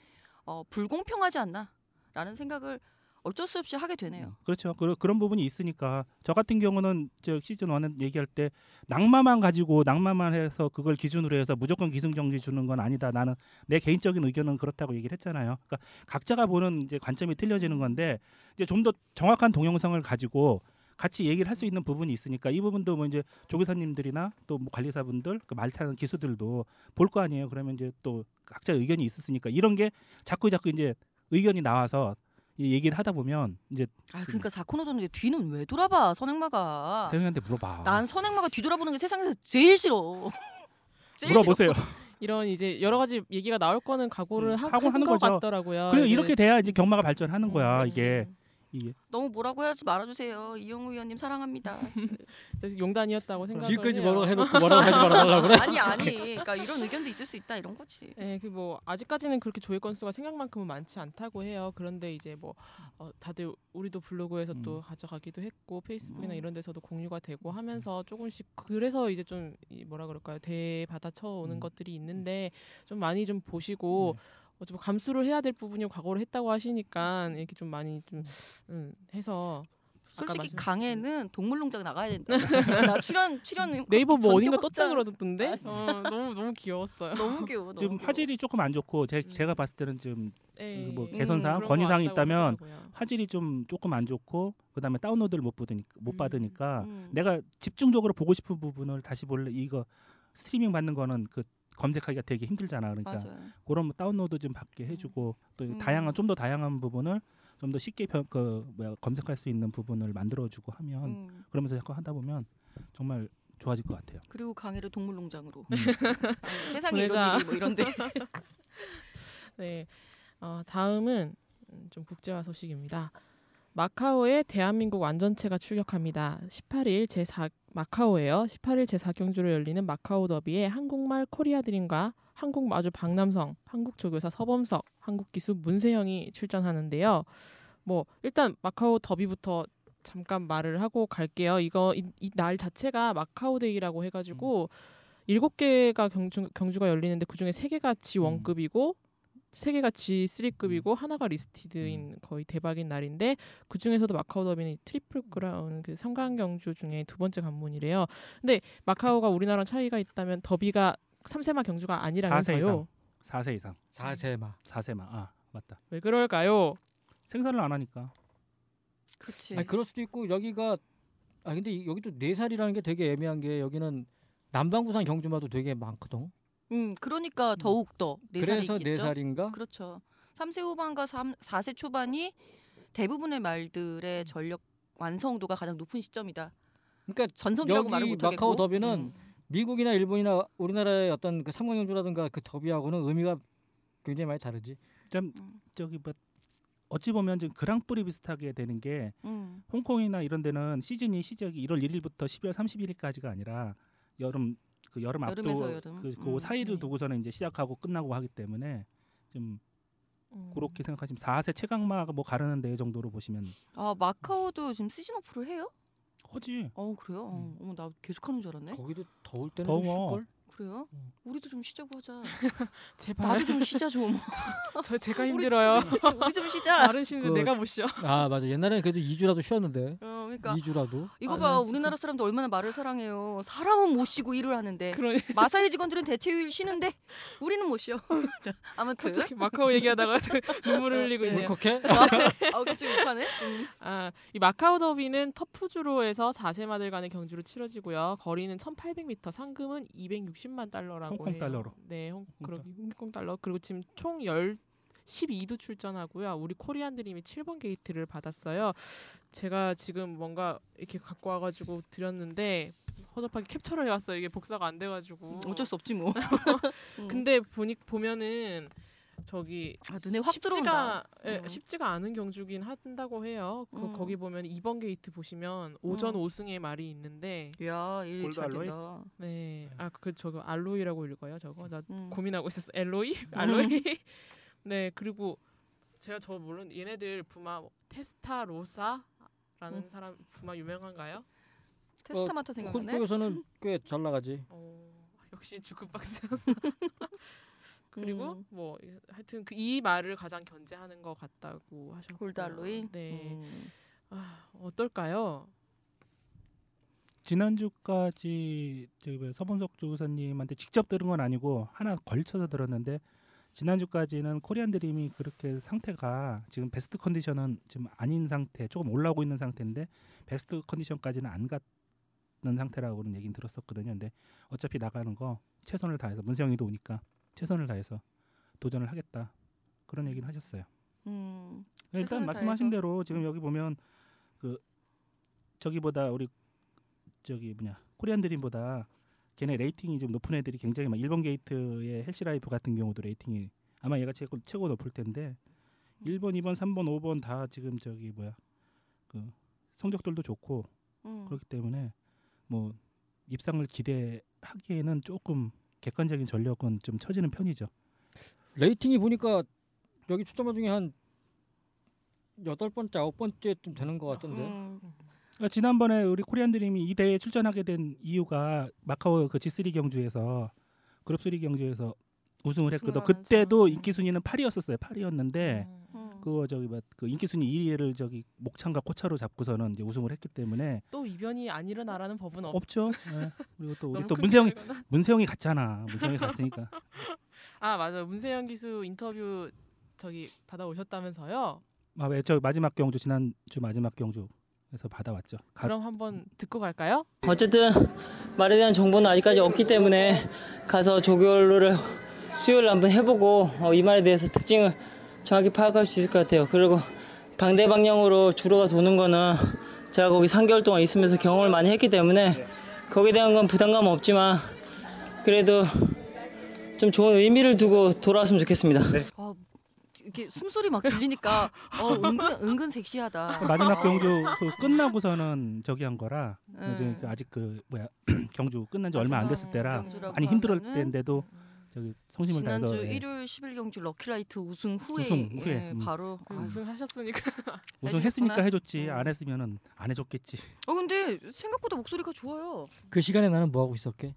어, 불공평하지 않나라는 생각을 어쩔 수 없이 하게 되네요. 음, 그렇죠. 그, 그런 부분이 있으니까 저 같은 경우는 저 시즌 1은 얘기할 때 낙마만 가지고 낙마만 해서 그걸 기준으로 해서 무조건 기승전지 주는 건 아니다. 나는 내 개인적인 의견은 그렇다고 얘기를 했잖아요. 그러니까 각자가 보는 이제 관점이 틀려지는 건데 이제 좀 더 정확한 동영상을 가지고 같이 얘기를 할 수 있는 부분이 있으니까 이 부분도 뭐 이제 조교사님들이나 또 뭐 관리사분들 그 말 타는 기수들도 볼 거 아니에요. 그러면 이제 또 각자 의견이 있었으니까 이런 게 자꾸 자꾸 이제 의견이 나와서 이 얘기를 하다 보면 이제 아 그러니까 사코노 도는데 뒤는 왜 돌아봐 선행마가. 세영이한테 물어봐. 난 선행마가 뒤돌아보는 게 세상에서 제일 싫어. 제일 물어보세요. 이런 이제 여러 가지 얘기가 나올 거는 각오를 음, 하, 하고 하는 것 거죠. 같더라고요. 그리고 이제 이렇게 돼야 이제 경마가 발전하는 음, 거야. 그렇지. 이게 이게 너무 뭐라고 하지 말아주세요. 이영우 위원님 사랑합니다. 용단이었다고 생각을 지금까지. 뭐라고 해놓고 뭐라고 하지 말아달라고 그래. 아니 아니. 그러니까 이런 의견도 있을 수 있다 이런 거지. 예, 그뭐 아직까지는 그렇게 조회 건수가 생각만큼은 많지 않다고 해요. 그런데 이제 뭐 어, 다들 우리도 블로그에서 또 음. 가져가기도 했고 페이스북이나 음. 이런 데서도 공유가 되고 하면서 조금씩 그래서 이제 좀이 뭐라 그럴까요 대 받아쳐 오는 음. 것들이 있는데 좀 많이 좀 보시고 네. 어차피 감수를 해야 될 부분이 각오를 했다고 하시니까 이렇게 좀 많이 좀 음, 해서 아까 솔직히 강해는 동물농장 나가야 된다. 나 출연 출연 네이버 뭐 어딘가 떴다. 그러던데 아, 어, 너무 너무 귀여웠어요. 너무 귀여워. 지금 너무 귀여워. 화질이 조금 안 좋고 제, 음. 제가 봤을 때는 좀 예, 뭐 예. 개선사항, 그런 거 건의사항이 있다면 하더라고요. 화질이 좀 조금 안 좋고 그다음에 다운로드를 못 받으니까 못 음. 받으니까 음. 내가 집중적으로 보고 싶은 부분을 다시 볼래 이거 스트리밍 받는 거는 그 검색하기가 되게 힘들잖아. 그러니까 맞아요. 그런 뭐 다운로드 좀 받게 해주고 또 음. 다양한 좀 더 다양한 부분을 좀 더 쉽게 펴, 그 뭐야 검색할 수 있는 부분을 만들어주고 하면 음. 그러면서 자꾸 하다 보면 정말 좋아질 것 같아요. 그리고 강해를 동물농장으로. 음. 아, 세상에 보내자. 이런 일이 뭐 이런데. 네. 어, 다음은 음, 좀 국제화 소식입니다. 마카오에 대한민국 완전체가 출격합니다. 18일 제4 마카오에요. 18일 제4경주로 열리는 마카오 더비에 한국말 코리아 드림과 한국 마주 박남성, 한국 조교사 서범석, 한국 기수 문세영이 출전하는데요. 뭐 일단 마카오 더비부터 잠깐 말을 하고 갈게요. 이거 이 날 자체가 마카오 day라고 해가지고 일곱 개가 경주, 경주가 열리는데 그 중에 세 개가 G1급이고 세 개가 G3급이고 하나가 listed인 거의 대박인 날인데 그 중에서도 마카오 더비는 이 트리플 크라운 그 삼강 경주 중에 두 번째 관문이래요. 근데 마카오가 우리나라랑 차이가 있다면 더비가 삼세마 경주가 4세 아니라면서요. 이상. 4세 이상. 자세마. 4세마. 아 맞다. 왜 그럴까요? 생산을 안 하니까. 그렇지. 아니 그럴 수도 있고 여기가 아 근데 이- 여기도 네 살이라는 게 되게 애매한 게 여기는 남방부산 경주마도 되게 많거든. 음, 그러니까 더욱 더네 그래서 살이겠죠. 네 살인가? 그렇죠. 3세 후반과 3, 4세 초반이 대부분의 말들의 전력 완성도가 가장 높은 시점이다. 그러니까 전성기라고 여기 말을 못하겠고. 마카오 더비는 음. 미국이나 일본이나 우리나라의 어떤 그 삼강경주라든가 그 더비하고는 의미가 굉장히 많이 다르지. 좀 저기 뭐 어찌 보면 지금 그랑프리 비슷하게 되는 게 음. 홍콩이나 이런 데는 시즌이 시작이 1월 1일부터 12월 31일까지가 아니라 여름 그 여름 앞도 여름. 그, 그 음, 사이를 네. 두고서는 이제 시작하고 끝나고 하기 때문에 좀 음. 그렇게 생각하시면 4세 최강마가 뭐 가르는 데 정도로 보시면 아 마카오도 지금 시즌 오프를 해요? 허지. 어 그래요? 어, 어머 나 계속 하는 줄 알았네. 거기도 더울 때는 더워. 좀 쉴걸? 그래요? 음. 우리도 좀 쉬자고 하자. 제발 나도 좀 쉬자 좀. 저 제가 우리 힘들어요. 좀- 우리 좀 쉬자. 다른 신인데 그- 내가 못 쉬어. 아 맞아. 옛날에는 그래도 2주라도 쉬었는데. 어, 그러니까 2주라도. 이거 아, 봐 우리나라 사람들 얼마나 말을 사랑해요. 사람은 못 쉬고 일을 하는데 그러니 마사회 직원들은 대체휴일 쉬는데 우리는 못 쉬어. 자, 아무튼 갑자기 마카오 얘기하다가 눈물을 흘리고 있네요. 울컥해? 아 갑자기 욕하네. 음. 아, 이 마카오 더비는 터프주로에서 4세마들 간의 경주로 치러지고요. 거리는 1,800m, 상금은 260만 달러라고 홍콩 해요. 달러로. 네, 홍, 홍콩 그러, 홍콩 달러. 그리고 지금 총 10, 12두 출전하고요. 우리 코리안 드림이 7번 게이트를 받았어요. 제가 지금 뭔가 이렇게 갖고 와가지고 드렸는데 허접하게 캡처를 해왔어요. 이게 복사가 안 돼가지고. 어쩔 수 없지 뭐. 음. 근데 보니 보면은 저기 아, 눈에 확 들어온다. 예, 음. 쉽지가 않은 경주긴 한다고 해요. 그 음. 거기 보면 2번 게이트 보시면 오전 음. 5승의 말이 있는데 야, 일 골드 잘 알로이? 된다. 네. 아, 그 저거 알로이라고 읽어요. 저거. 나 음. 고민하고 있었어. 엘로이? 알로이? 네. 그리고 제가 저 물론 얘네들 부마 뭐 테스타로사라는 음. 사람 부마 유명한가요? 테스타마타 생각나네. 호주에서는 꽤 잘 나가지. 어, 역시 주크박스였어. 그리고 음. 뭐 이- 하여튼 그 이 말을 가장 견제하는 것 같다고 하셨고. 골드 알로이. 네. 음. 아, 어떨까요? 지난주까지 저기 뭐야, 서본석 조사님한테 직접 들은 건 아니고 하나 걸쳐서 들었는데 지난주까지는 코리안 드림이 그렇게 상태가 지금 베스트 컨디션은 지금 아닌 상태, 조금 올라오고 있는 상태인데 베스트 컨디션까지는 안 갔는 상태라고는 얘기는 들었었거든요. 근데 어차피 나가는 거 최선을 다해서 문세영이도 오니까 최선을 다해서 도전을 하겠다 그런 얘기는 하셨어요. 음. 일단 최선을 말씀하신 다해서. 대로 지금 여기 보면 그 저기보다 우리 저기 뭐냐 코리안 드림보다 걔네 rating이 좀 높은 애들이 굉장히 막 1번 게이트의 헬시라이프 같은 경우도 rating이 아마 얘가 최고 최고 높을 텐데 1번, 2번, 3번, 5번 다 지금 저기 뭐야 그 성적들도 좋고 음. 그렇기 때문에 뭐 입상을 기대하기에는 조금 객관적인 전력은 좀 처지는 편이죠. 레이팅이 보니까 여기 출전자 중에 한 여덟 번째, 아홉 번째쯤 되는 것 같던데. 음. 그러니까 지난번에 우리 코리안 드림이 이 대회에 출전하게 된 이유가 마카오 그 G3 경주에서 그룹 3 경주에서 우승을 했거든. 그때도. 인기 순위는 8위였었어요. 8위였는데 음. 음. 그거 저기 뭐그 인기 순위 2위를 저기 목창과 코차로 잡고서는 이제 우승을 했기 때문에 또 이변이 안 일어나라는 법은 없. 없죠. 예. 그리고 또 우리 또큰 문세영이 문세영이 갔잖아. 문세영이 갔으니까. 아 맞아 문세영 기수 인터뷰 저기 받아 오셨다면서요? 아왜저 마지막 경주 지난 주 마지막 경주에서 받아왔죠. 가, 그럼 한번 듣고 갈까요? 어쨌든 말에 대한 정보는 아직까지 없기 때문에 가서 조교를 수요일 한번 해보고 어, 이 말에 대해서 특징을 정확히 파악할 수 있을 것 같아요. 그리고 방대 방향으로 주로가 도는 거는 제가 거기 3개월 동안 있으면서 경험을 많이 했기 때문에 거기에 대한 건 부담감 없지만 그래도 좀 좋은 의미를 두고 돌아왔으면 좋겠습니다. 아, 이렇게 숨소리 막 들리니까 어, 은근 은근 섹시하다. 그 마지막 경주 그 끝나고서는 저기 한 거라 네. 이제 그 아직 그 뭐야 경주 끝난 지 얼마 안 됐을 때라 많이 힘들을 하면은 때인데도 저기 성심을 지난주 다해서 예. 일요일 10일 경주 럭키라이트 우승 후에, 우승 후에, 예, 음. 바로 그 아, 우승하셨으니까 우승했으니까. 해줬지 음. 안 했으면은 안 해줬겠지. 어 근데 생각보다 목소리가 좋아요. 그 시간에 나는 뭐 하고 있었게?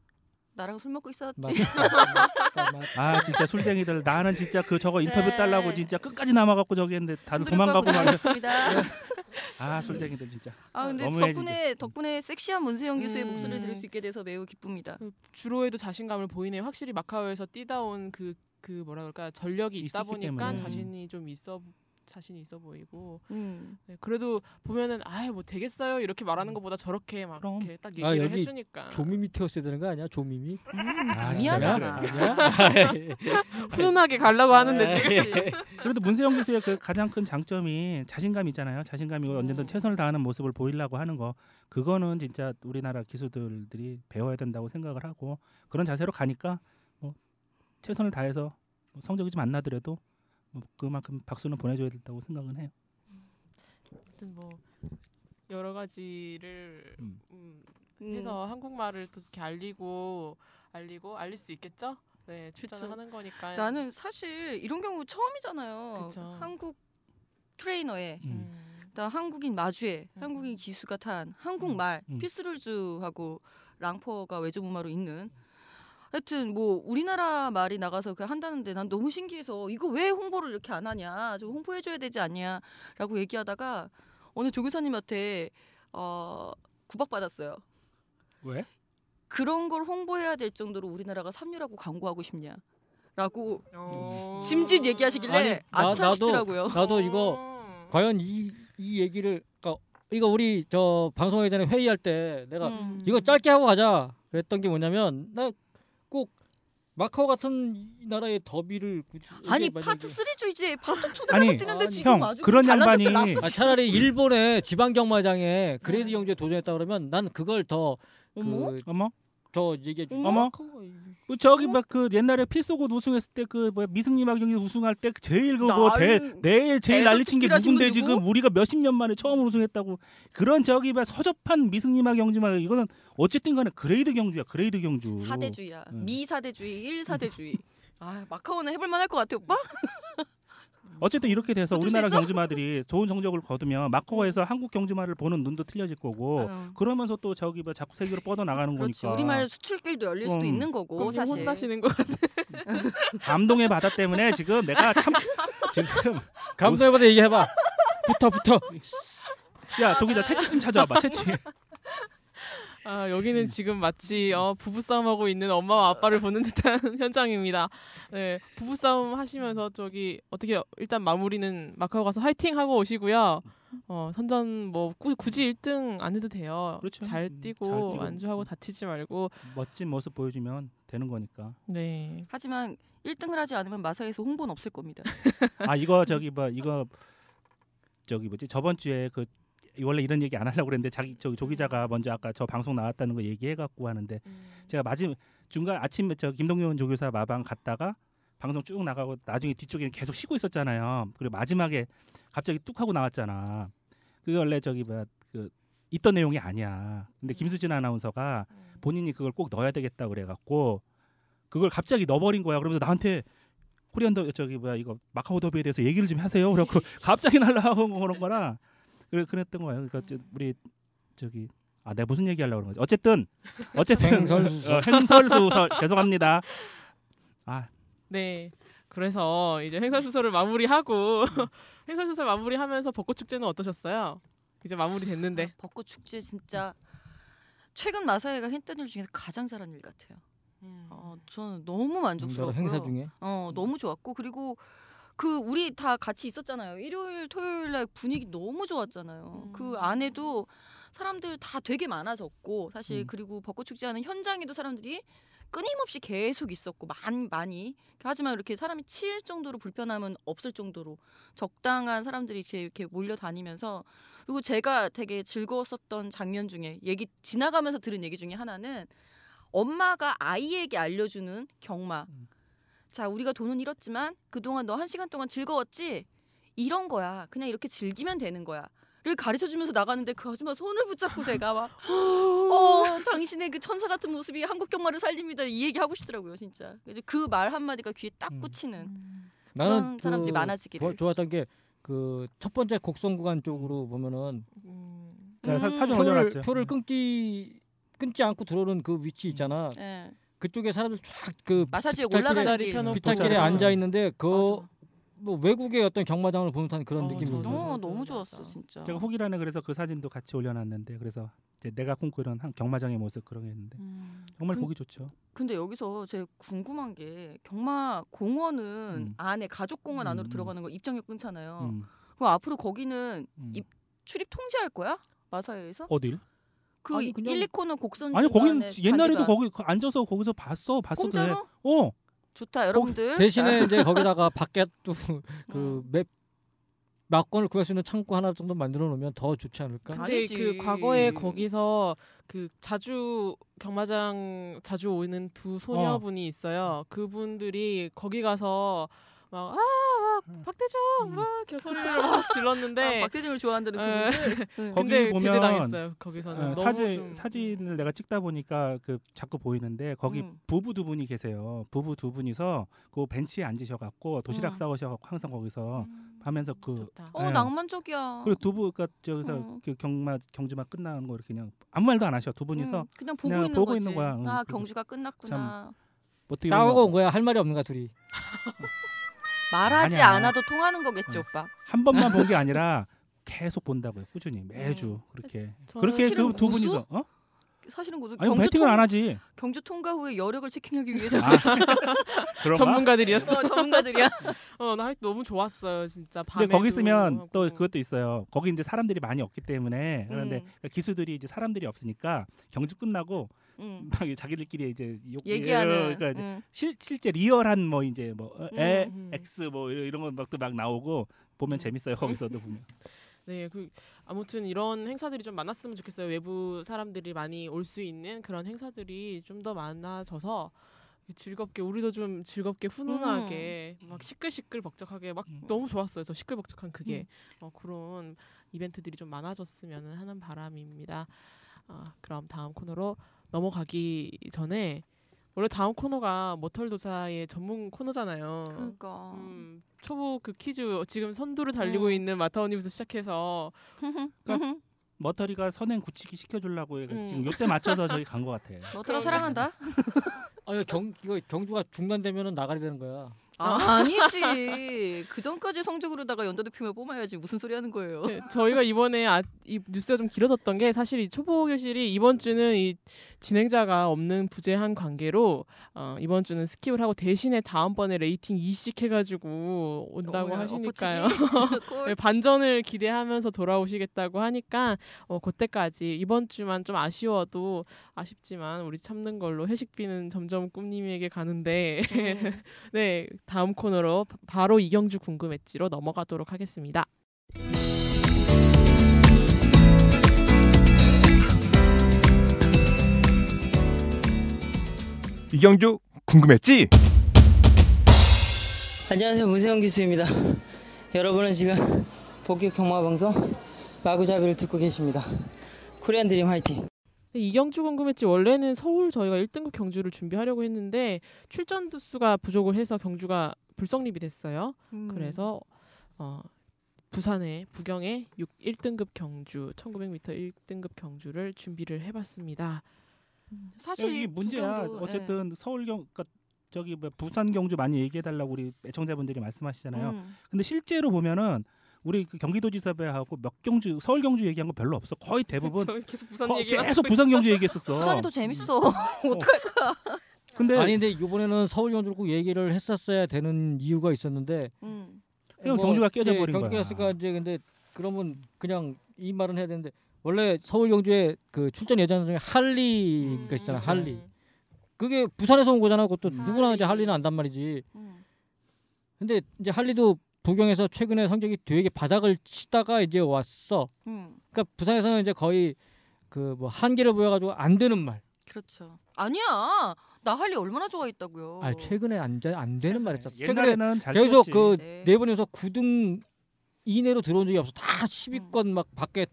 나랑 술 먹고 있었지. 맞다. 맞다. 아 진짜 술쟁이들 나는 진짜 그 저거 인터뷰 네. 달라고 진짜 끝까지 남아갖고 저기 했는데 다들 도망가고. 다녔습니다. 아 술쟁이들 진짜. 아 근데 너무해, 덕분에 덕분에 섹시한 문세영 교수의 음. 목소리를 들을 수 있게 돼서 매우 기쁩니다. 그 주로에도 자신감을 보이네요. 확실히 마카오에서 뛰다 온그그 뭐라 그럴까 전력이 있다 보니까 때문에. 자신이 좀 있어 자신이 있어 보이고 음. 네, 그래도 보면은 아예 뭐 되겠어요 이렇게 말하는 것보다 저렇게 막 그럼. 이렇게 딱 아, 얘기를 여기 해주니까 조미미 태웠어야 되는 거 아니야? 조미미? 아, 미안하잖아. 훈훈하게 가려고 하는데 네. 지금 그래도 문세영 기수의 그 가장 큰 장점이 자신감 있잖아요. 자신감이고 음. 언제든 최선을 다하는 모습을 보이려고 하는 거. 그거는 진짜 우리나라 기수들들이 배워야 된다고 생각을 하고 그런 자세로 가니까 뭐 최선을 다해서 뭐 성적이 좀 안 나더라도 뭐 그만큼 박수는 보내줘야 된다고 생각은 해요. 하여튼 뭐 여러 가지를 음. 음, 음. 해서 한국말을 또 이렇게 알리고 알리고 알릴 수 있겠죠? 네, 출전을 그쵸. 하는 거니까. 나는 사실 이런 경우 처음이잖아요. 그쵸. 한국 트레이너에 음. 음. 그다음 한국인 마주에 음. 한국인 기수가 탄 한국말 음. 피스룰즈하고 랑퍼가 외조부마로 있는 하여튼 뭐 우리나라 말이 나가서 그 한다는데 난 너무 신기해서 이거 왜 홍보를 이렇게 안 하냐 좀 홍보해 줘야 되지 않냐라고 얘기하다가 어느 조교사님한테 어 구박받았어요. 왜? 그런 걸 홍보해야 될 정도로 우리나라가 삼류라고 광고하고 싶냐 라고 어. 짐짓 얘기하시길래 아니, 나- 아차 나도- 싶더라고요. 나도 이거 음. 과연 이, 이 얘기를 그러니까 이거 우리 저 방송하기 전에 회의할 때 내가 음. 이거 짧게 하고 가자 그랬던 게 뭐냐면 나 꼭 마카오 같은 이 나라의 더비를 굳이 아니 파트 3주의제 파트 2 아니, 뛰는데 아니, 지금 형, 아주 그런 양반이-. 아, 차라리 일본의 지방 경마장에 그레이드 네. 경주에 도전했다 그러면 난 그걸 더 어머 그 어머, 더 얘기해 주. 어머? 뭐 저기 막 그 옛날에 필소고 우승했을 때 그 뭐야 미승리 막 경기 우승할 때 제일 그거 대, 내 제일 난리친 게 누군데 분 지금? 우리가 몇십 년 만에 처음 우승했다고 그런 저기 막 서접한 미승리 막 경주만 이거는 어쨌든 간에 그레이드 경주야 그레이드 경주 사대주의야. 음. 미사대주의, 일사대주의. 아 마카오는 해볼 만할 것 같아 오빠? 어쨌든 이렇게 돼서 우리나라? 경주마들이 좋은 성적을 거두면 마카오에서 한국 경주마를 보는 눈도 틀려질 거고 아유, 그러면서 또 저기 뭐 자꾸 세계로 뻗어 나가는 그렇지. 거니까 우리말 수출길도 열릴 수도 음. 있는 거고 사실. 혼나시는 거 같아. 감동의 바다 때문에 지금 내가 참 지금 감독님한테 얘기해봐. 붙어 붙어. 야 저기 저 채찍 좀 찾아와봐 채찍 아 음. 여기는 지금 마치 어, 부부 싸움하고 있는 엄마와 아빠를 보는 듯한 현장입니다. 네, 부부 싸움 하시면서 저기 어떻게 일단 마무리는 마카오 가서 화이팅 하고 오시고요. 어, 선전 뭐 꾸, 굳이 1등 안 해도 돼요. 그렇죠. 잘 음, 뛰고, 잘 뛰고. 완주하고 다치지 말고. 멋진 모습 보여주면 되는 거니까 네. 하지만 1등을 하지 않으면 마사에서 홍보는 없을 겁니다. 아 이거 저기 뭐 이거 저기 뭐지 저번 주에 그 원래 이런 얘기 안 하려고 그랬는데 자기 저기 조 기자가 먼저 아까 저 방송 나왔다는 거 얘기해 갖고 하는데 제가 마지막 중간 아침에 저 김동현 조교사 마방 갔다가 방송 쭉 나가고 나중에 뒤쪽에 계속 쉬고 있었잖아요. 그리고 마지막에 갑자기 뚝 하고 나왔잖아. 그게 원래 저기 뭐그 있던 내용이 아니야. 근데 김수진 아나운서가 본인이 그걸 꼭 넣어야 되겠다 그래 갖고 그걸 갑자기 넣어버린 거야. 그러면서 나한테 코리안 더 저기 뭐야 이거 마카오 더비에 대해서 얘기를 좀 하세요. 그래갖고 갑자기 날라오고 그런 거라 그래 그랬던 거예요. 그러니까 저 우리 저기 아 내가 무슨 얘기하려고 그런 거지? 어쨌든 어쨌든 행설수설. 어, 행설수설 죄송합니다. 아 네. 그래서 이제 행사수설을 마무리하고 행사수설 마무리하면서 벚꽃 축제는 어떠셨어요? 이제 마무리 됐는데. 아, 벚꽃 축제 진짜 최근 마사회가 했던 일 중에서 가장 잘한 일 같아요. 어, 저는 너무 여러 만족스럽고요. 행사 중에 어 너무 좋았고 그리고 그 우리 다 같이 있었잖아요. 일요일 토요일 날 분위기 너무 좋았잖아요. 음. 그 안에도 사람들 다 되게 많아졌고 사실 음. 그리고 벚꽃 축제하는 현장에도 사람들이 끊임없이 계속 있었고 많이 많이 하지만 이렇게 사람이 치일 정도로 불편함은 없을 정도로 적당한 사람들이 이렇게 이렇게 몰려 다니면서 그리고 제가 되게 즐거웠었던 장면 중에 얘기 지나가면서 들은 얘기 중에 하나는 엄마가 아이에게 알려주는 경마. 음. 자, 우리가 돈은 잃었지만 그동안 너 한 시간 동안 즐거웠지? 이런 거야. 그냥 이렇게 즐기면 되는 거야. 를 가르쳐 주면서 나가는데 그 아줌마 손을 붙잡고 제가 막 어, 당신의 그 천사 같은 모습이 한국 경마를 살립니다. 이 얘기 하고 싶더라고요, 진짜. 그 말 한마디가 귀에 딱 음. 꽂히는 나는 그런 사람들이 그 많아지기를. 좋아- 좋았던 게 그 첫 번째 곡성 구간 쪽으로 보면은 음. 음. 사진 표를, 올려놨죠. 표를 끊기 끊지 않고 들어오는 그 위치 있잖아. 예. 그쪽에 사람들 쫙그 마사지에 올라가는 자리 길. 비탈길에. 앉아 있는데 그. 뭐 외국의 어떤 경마장을 보는 듯한 그런 어, 느낌이. 들어서 어, 맞아, 너무. 좋았어, 진짜. 제가 후기란에 그래서 그 사진도 같이 올려놨는데 그래서 이제 내가 꿈꾸는 한 경마장의 모습 그런 게 있는데 음. 정말 그- 보기 좋죠. 근데 여기서 제가 궁금한 게 경마 공원은 음. 안에 가족 공원 음, 안으로 음. 들어가는 거 입장료 끊잖아요. 음, 그럼 앞으로 거기는 음. 입- 출입 통제할 거야? 마사회에서? 어딜? 그 아니, 그냥- 1, 2코너 곡선 아니 거긴 옛날에도 거기 거- 앉아서 거기서 봤어 봤어 그래. 공짜로? 어 좋다 여러분들. 대신에 이제 거기다가 밖에 또그 음. 맵 막권을 구할 수 있는 창고 하나 정도 만들어 놓으면 더 좋지 않을까? 근데 아니지. 그 과거에 거기서 그 자주 경마장 자주 오는 두 소녀분이 있어요. 그분들이 거기 가서 막 아 막 박대정 음. 막 이렇게 소리를 막 질렀는데 아, 박대중을 좋아한다는 에, 그분들. 응. 거기 근데 보면, 제재당했어요. 거기서는 어, 사진 좀, 사진을 내가 찍다 보니까 그 자꾸 보이는데 거기 음. 부부 두 분이 계세요. 부부 두 분이서 그 벤치에 앉으셔갖고 도시락 음. 싸우셔갖고 항상 거기서 음. 하면서 그 좋다. 어 네. 낭만적이야. 그리고 두부 그러니까 저기서 음. 그 경마 경주만 끝나는 거 이렇게 그냥 아무 말도 안 하셔 두 분이서 응, 그냥 보고 그냥 있는 보고 거지. 있는 거야. 응, 아 경주가 끝났구나. 어떻게 싸우고 온 거야 할 말이 없는 거야 둘이. 말하지 아니야. 않아도 통하는 거겠지 응. 오빠. 한 번만 본 게 아니라 계속 본다고요 꾸준히 매주 음. 그렇게 그렇게 그 두? 분이서 어? 사실은 그 아니 경주, 배팅을 통, 안 하지 경주 통과 후에 여력을 체킹하기 위해서 아, 그런가? 전문가들이었어. 어, 전문가들이야. 어, 나 너무 좋았어요, 진짜. 근데 밤에도 거기 있으면. 또 그것도 있어요. 거기 이제 사람들이 많이 없기 때문에 그런데 음. 기수들이 이제 사람들이 없으니까 경주 끝나고 응. 막 자기들끼리 이제 욕, 얘기하는. 그러니까 이제 응. 실, 실제 리얼한 뭐 이제 뭐 어, 에, 음. X 뭐 이런 것막또 막 나오고 보면 음. 재밌어요. 거기서도 보면. 네, 그 아무튼 이런 행사들이 좀 많았으면 좋겠어요. 외부 사람들이 많이 올 수 있는 그런 행사들이 좀 더 많아져서 즐겁게 우리도 좀 즐겁게 훈훈하게 막 시끌시끌 벅적하게 막 음. 너무 좋았어요. 저 시끌벅적한 그게 음. 어, 그런 이벤트들이 좀 많아졌으면 하는 바람입니다. 아, 그럼 다음 코너로 넘어가기 전에 원래 다음 코너가 머털도사의 전문 코너잖아요. 그러니까. 음, 초보 그 퀴즈 지금 선두를 달리고 음. 있는 마타오님부터 시작해서 음. 머터리가 선행 굳히기 시켜주려고 음. 지금 요때 맞춰서 저기 간것 같아. 너더러 사랑한다. 아니 경 이거 경주가 중단되면은 나가야 되는 거야. 아, 아니지. 그 전까지 성적으로다가 연도대표면 뽑아야지. 무슨 소리 하는 거예요? 네, 저희가 이번에 아, 이 뉴스가 좀 길어졌던 게 사실 이 초보 교실이 이번 주는 이 진행자가 없는 부재한 관계로 어, 이번 주는 skip을 하고 대신에 다음번에 rating 2씩 해가지고 온다고 어머나, 하시니까요. 네, 반전을 기대하면서 돌아오시겠다고 하니까 어, 그때까지 이번 주만 좀 아쉬워도 아쉽지만 우리 참는 걸로 회식비는 점점 꿈님에게 가는데 음. 네 다음 코너로 바- 바로 이경주 궁금했지로 넘어가도록 하겠습니다. 이경주 궁금했지? 안녕하세요 문세영 기수입니다. 여러분은 지금 복귀 경마 방송 마구잡이를 듣고 계십니다. 코리안 드림 화이팅. 네, 이경주 궁금했지 원래는 서울 저희가 1등급 경주를 준비하려고 했는데 출전 두수가 부족을 해서 경주가 불성립이 됐어요. 음. 그래서 어, 부산에 부경에 6 1등급 경주 1900m 1등급 경주를 준비를 해봤습니다. 사실 이게 문제야. 부경도, 예. 어쨌든 서울 경 그러니까 저기 뭐 부산 경주 많이 얘기해 달라고 우리 애청자분들이 말씀하시잖아요. 음. 근데 실제로 보면은 우리 그 경기도지사배하고 몇 경주 서울 경주 얘기한 거 별로 없어. 거의 대부분 저희 계속 부산 거- 얘기를 계속 부산 경주 얘기했었어. 부산이 더 재밌어. 근데 아니 근데 이번에는 서울 경주를 꼭 얘기를 했었어야 되는 이유가 있었는데 음. 그냥 경주가 깨져 버린 거야. 경주가 있으니까 이제 근데 그러면 그냥 이 말은 해야 되는데 원래 서울 경주에 그 출전 예정 중에 할리가 음, 있잖아 그렇죠. 할리. 그게 부산에서 온 거잖아. 그것도 음. 누구나 이제 할리. 할리는 안단 말이지. 음. 근데 이제 할리도 부경에서 최근에 성적이 되게 바닥을 치다가 이제 왔어. 음. 그러니까 부산에서는 이제 거의 그 뭐 한계를 보여가지고 안 되는 말. 그렇죠. 아니야. 나 할리 얼마나 좋아했다고요. 아 최근에 안, 돼- 안 되는 말 했잖아. 최근에 옛날에는 잘 계속 뛰었지. 그 네. 네 번에서 9등 이내로 들어온 적이 없어. 다 10위권 막 밖에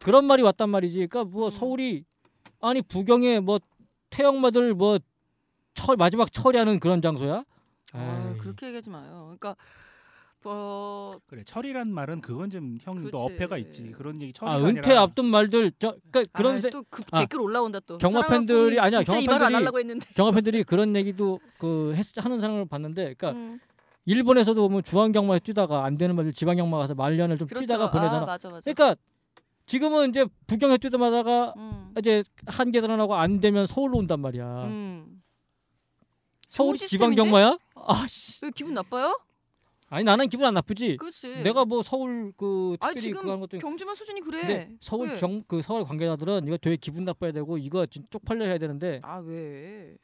그런 말이 왔단 말이지. 그러니까 뭐 음. 서울이 아니 부경에 뭐 태영마들 뭐 철, 마지막 처리하는 그런 장소야? 아. 그렇게 얘기하지 마요. 그러니까 어 그래 철이란 말은 그건 좀 형도 그치. 어폐가 있지. 그런 얘기 철이 아 아니라 은퇴 앞둔 말들 저 그러니까 그런 세, 또그 아, 댓글 올라온다 또. 사랑하는 팬들이- 아니야, 안 팬들이-. 경마 팬들이 그런 얘기도 그 했, 하는 사람을 봤는데 그러니까 음, 일본에서도 보면 중앙 경마에 뛰다가 안 되는 말들 지방 경마 가서 말년을 좀 그렇죠. 뛰다가 보내잖아. 아, 맞아 맞아. 그러니까 지금은 이제 부경해 뛰다마다가 음. 이제 한 계산하고 안 되면 서울로 온단 말이야. 음. 서울 좋은 지방 시스템인데? 경마야? 아씨. 왜 기분 나빠요? 아니 나는 기분 안 나쁘지. 그렇지. 내가 뭐 서울 그아 특별히 지금 그거 한 것도 경주만 수준이 그래. 서울 왜? 경그 서울 관계자들은 이거 되게 기분 나빠야 되고 이거 진 쪽팔려 해야 되는데 아 왜?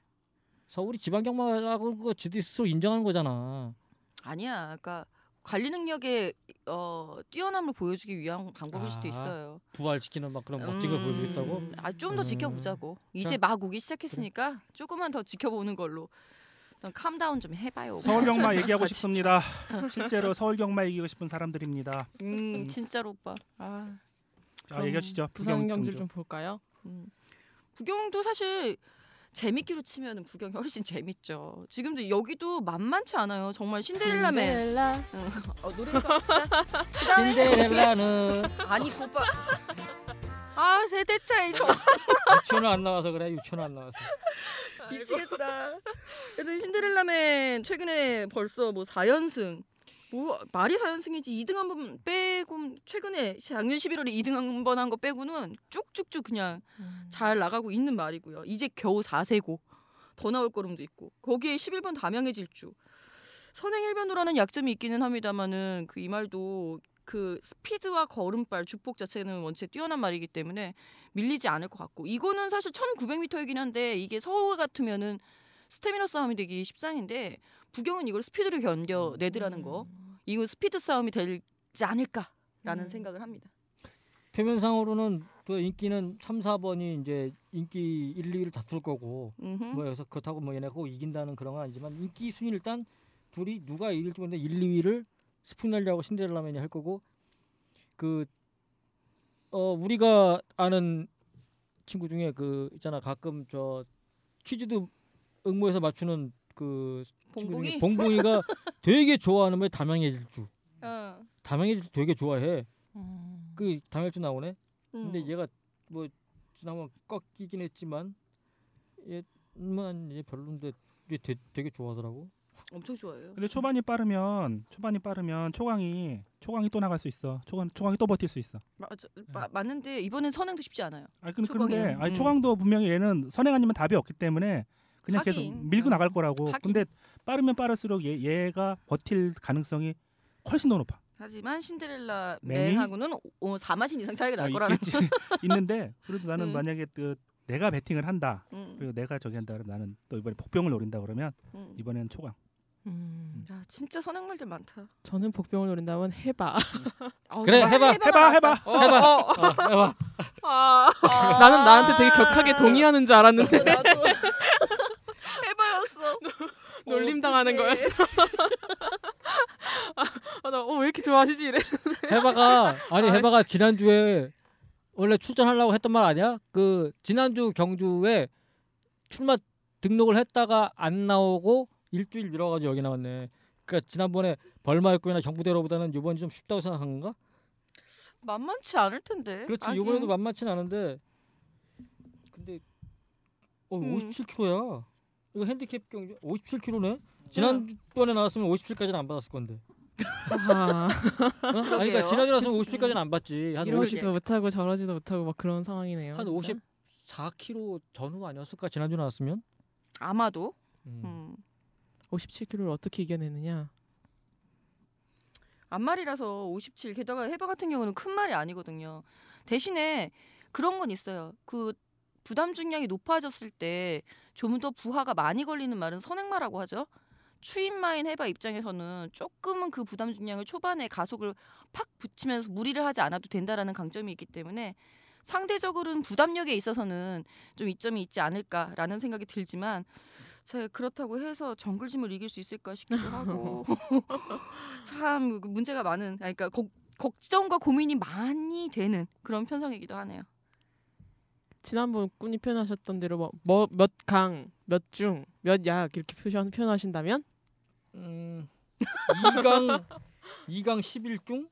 서울이 지방 경마라고 그거 지들 스스로 인정하는 거잖아. 아니야. 그러니까 관리 능력에 어, 뛰어남을 보여주기 위한 방법일 수도 아, 있어요. 부활시키는 막 그런 멋진 걸 음, 보여주겠다고. 아 좀더 음. 지켜보자고. 이제 자, 막 오기 시작했으니까 조금만 더 지켜보는 걸로. 캄다운 좀 해봐요. 서울 경마 얘기하고 아, 싶습니다. 실제로 서울 경마 얘기하고 싶은 사람들입니다. 음 진짜로 오빠. 아 자, 얘기하시죠. 부산 경주. 좀 볼까요? 음. 부경도 사실 재밌기로 치면은 부경이 훨씬 재밌죠. 지금도 여기도 만만치 않아요. 정말 신데렐라맨. 어, 노래가 진짜. 신데렐라는 아니 그 오빠. 아 세대 차이 정 유치원 안 나와서 그래. 유치원 안 나와서. 미치겠다. 그래도 신데렐라맨 최근에 벌써 뭐 4연승. 뭐 말이 4연승이지 2등 한 번 빼고 최근에 작년 11월에 2등 한 번 한 거 빼고는 쭉쭉쭉 그냥 잘 나가고 있는 말이고요. 이제 겨우 4세고 더 나올 거름도 있고 거기에 11번 담양의 질주 선행 일변도라는 약점이 있기는 합니다만은 그 이 말도 그 스피드와 걸음발 주폭 자체는 원체 뛰어난 말이기 때문에 밀리지 않을 것 같고 이거는 사실 1900m이긴 한데 이게 서울 같으면은 스태미너 싸움이 되기 십상인데 부경은 이걸 스피드로 견뎌내더라는 거 이거 스피드 싸움이 되지 않을까라는 음. 생각을 합니다. 표면상으로는 또 인기는 3, 4번이 이제 인기 1, 2위를 다툴 거고 음흠. 뭐 여기서 그렇다고 뭐 얘네가 꼭 이긴다는 그런 건 아니지만 인기 순위 일단 둘이 누가 이길지 모르는데 1, 2위를 스푼넬리하고 신데렐라맨이 할 거고 그 어 우리가 아는 친구 중에 그 있잖아 가끔 저 퀴즈도 응모해서 맞추는 그 친구 중에 봉봉이? 봉봉이가 되게 좋아하는 말 담양의 질주 어. 담양의 질주 되게 좋아해 음. 그 담양의 질주 나오네 음. 근데 얘가 뭐 지난번 꺾이긴 했지만 얘만 얘 별론데 얘 되, 되게 좋아하더라고. 엄청 좋아해요. 근데 초반이 빠르면 초반이 빠르면 초강이 초강이 또 나갈 수 있어. 초강 초강이 또 버틸 수 있어. 맞아, 마, 맞는데 이번엔 선행도 쉽지 않아요. 아 근데? 근데 아니 음. 초강도 분명히 얘는 선행 아니면 답이 없기 때문에 그냥 계속 하긴. 밀고 음. 나갈 거라고. 하긴. 근데 빠르면 빠를수록 얘, 얘가 버틸 가능성이 훨씬 더 높아. 하지만 신데렐라? 맨하고는 오, 4마신 이상 차이가 날 어, 거라는 있겠지. 있는데 그래도 나는 음. 만약에 그 내가 베팅을 한다. 음, 그리고 내가 저기 한다 그러면 나는 또 이번에 복병을 노린다 그러면 음. 이번에는 초강. 음. 야 진짜 선행말들 많다. 저는 복병을 노린다면 해봐. 아우, 그래, 차라리 해봐, 해봐 해봐. 해봐. 어, 어, 해봐. 아, 나는 나한테 되게 격하게 동의하는 줄 알았는데 어, 나도 해봐였어. 놀림 당하는 거였어. 아, 나왜 이렇게 좋아하시지 이래. 해바가 아니 해바가 지난 주에 원래 출전하려고 했던 말 아니야? 그 지난주 경주에 출마 등록을 했다가 안 나오고 일주일 미뤄가지고 여기 나왔네. 그러니까 지난번에 벌마였고나 경부대로보다는 이번이 좀 쉽다고 생각한 건가? 만만치 않을 텐데. 그렇지 하긴. 이번에도 만만치는 않은데 근데 어 음. 57kg야. 이거 핸디캡 경주 57kg네. 지난번에 나왔으면 57까지는 안 받았을 건데. 아, 어? 아니 그러니까 그러게요. 지난주 나왔으면 57까지는 안 받지. 한 50, 이러지도 못하고 저러지도 못하고 막 그런 상황이네요. 한 진짜. 54kg 전후 아니었을까 지난주 나왔으면? 아마도. 음. 음. 57kg를 어떻게 이겨내느냐. 앞말이라서 57 게다가 해바 같은 경우는 큰 말이 아니거든요. 대신에 그런 건 있어요. 그 부담 중량이 높아졌을 때 좀 더 부하가 많이 걸리는 말은 선행마라고 하죠. 추인마인 해바 입장에서는 조금은 그 부담 중량을 초반에 가속을 팍 붙이면서 무리를 하지 않아도 된다라는 강점이 있기 때문에 상대적으로는 부담력에 있어서는 좀 이점이 있지 않을까라는 생각이 들지만 제가 그렇다고 해서 정글짐을 이길 수 있을까 싶기도 하고 참 문제가 많은 그러니까 걱- 걱정과 고민이 많이 되는 그런 편성이기도 하네요. 지난번 꾼이 표현하셨던 대로 뭐 몇 강, 몇 중, 몇 약 이렇게 표현 표현하신다면 음, 2강 2강 11중?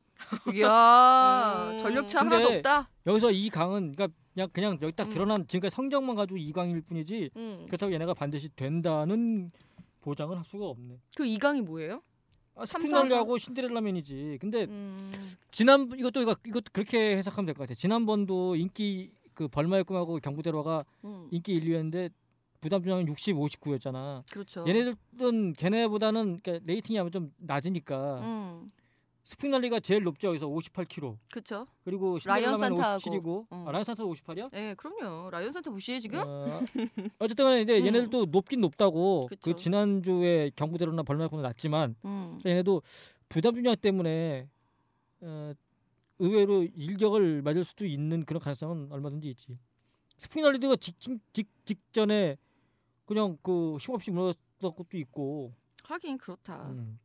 이야 음. 전력차 근데 하나도 없다. 여기서 이 강은 그러니까 그냥 그냥 여기 딱 음. 드러난 지금까지 성적만 가지고 2강일 뿐이지 음. 그렇다고 얘네가 반드시 된다는 보장을 할 수가 없네. 그 2강이 뭐예요? 아, 삼, 스프링날리하고 신데렐라맨이지. 근데 음, 지난 이것도 이거 이것도 그렇게 해석하면 될 것 같아. 지난번도 인기 그 벌마의 꿈하고 경부대로가 음, 인기 1위였는데 부담 중량은 60, 59였잖아. 그렇죠. 얘네들은 걔네보다는 그러니까 rating이 아마 좀 낮으니까 음, 스프링날리가 제일 높죠. 여기서 58kg. 그렇죠. 그리고 라이언 산타하고. 57이고 어. 아, 라이언 산타 58이야? 네, 그럼요. 라이언 산타 무시해 지금? 어, 어쨌든 간에 이제 음. 얘네들도 높긴 높다고 그쵸. 그 지난주에 경부대로나 꿈은 낮지만 음, 얘네도 부담 중량 때문에 어, 의외로 일격을 맞을 수도 있는 그런 가능성은 얼마든지 있지. 스프링날리드가 직전 직, 직전에 그냥 그 힘없이 무너졌던 것도 있고. 하긴 그렇다. 음.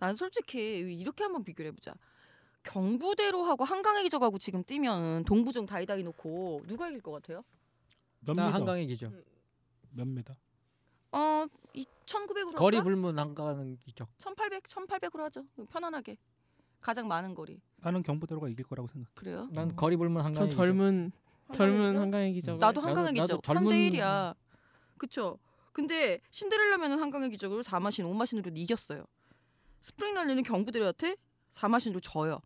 난 솔직히 이렇게 한번 비교를 해보자. 경부대로 하고 한강의 기적하고 지금 뛰면 동부정 다이다이 놓고 누가 이길 것 같아요? 몇 나 미터? 한강의 기적. 몇 미터? 어, 이 1900으로 거리 할까? 불문 한강의 기적. 1800, 1800으로 하죠. 편안하게. 가장 많은 거리. 나는 경부대로가 이길 거라고 생각해. 그래요? 난 거리 불문 저 한강의 기적. 젊은 젊은 한강의 기적? 한강의 기적. 나도 나도- 한강의 나도 기적. 젊은- 3대 1이야. 그쵸? 근데 신데렐라맨은 한강의 기적으로 4마신 5마신으로 이겼어요. 스프링 날리는 경부대로한테 4마신으로 져요.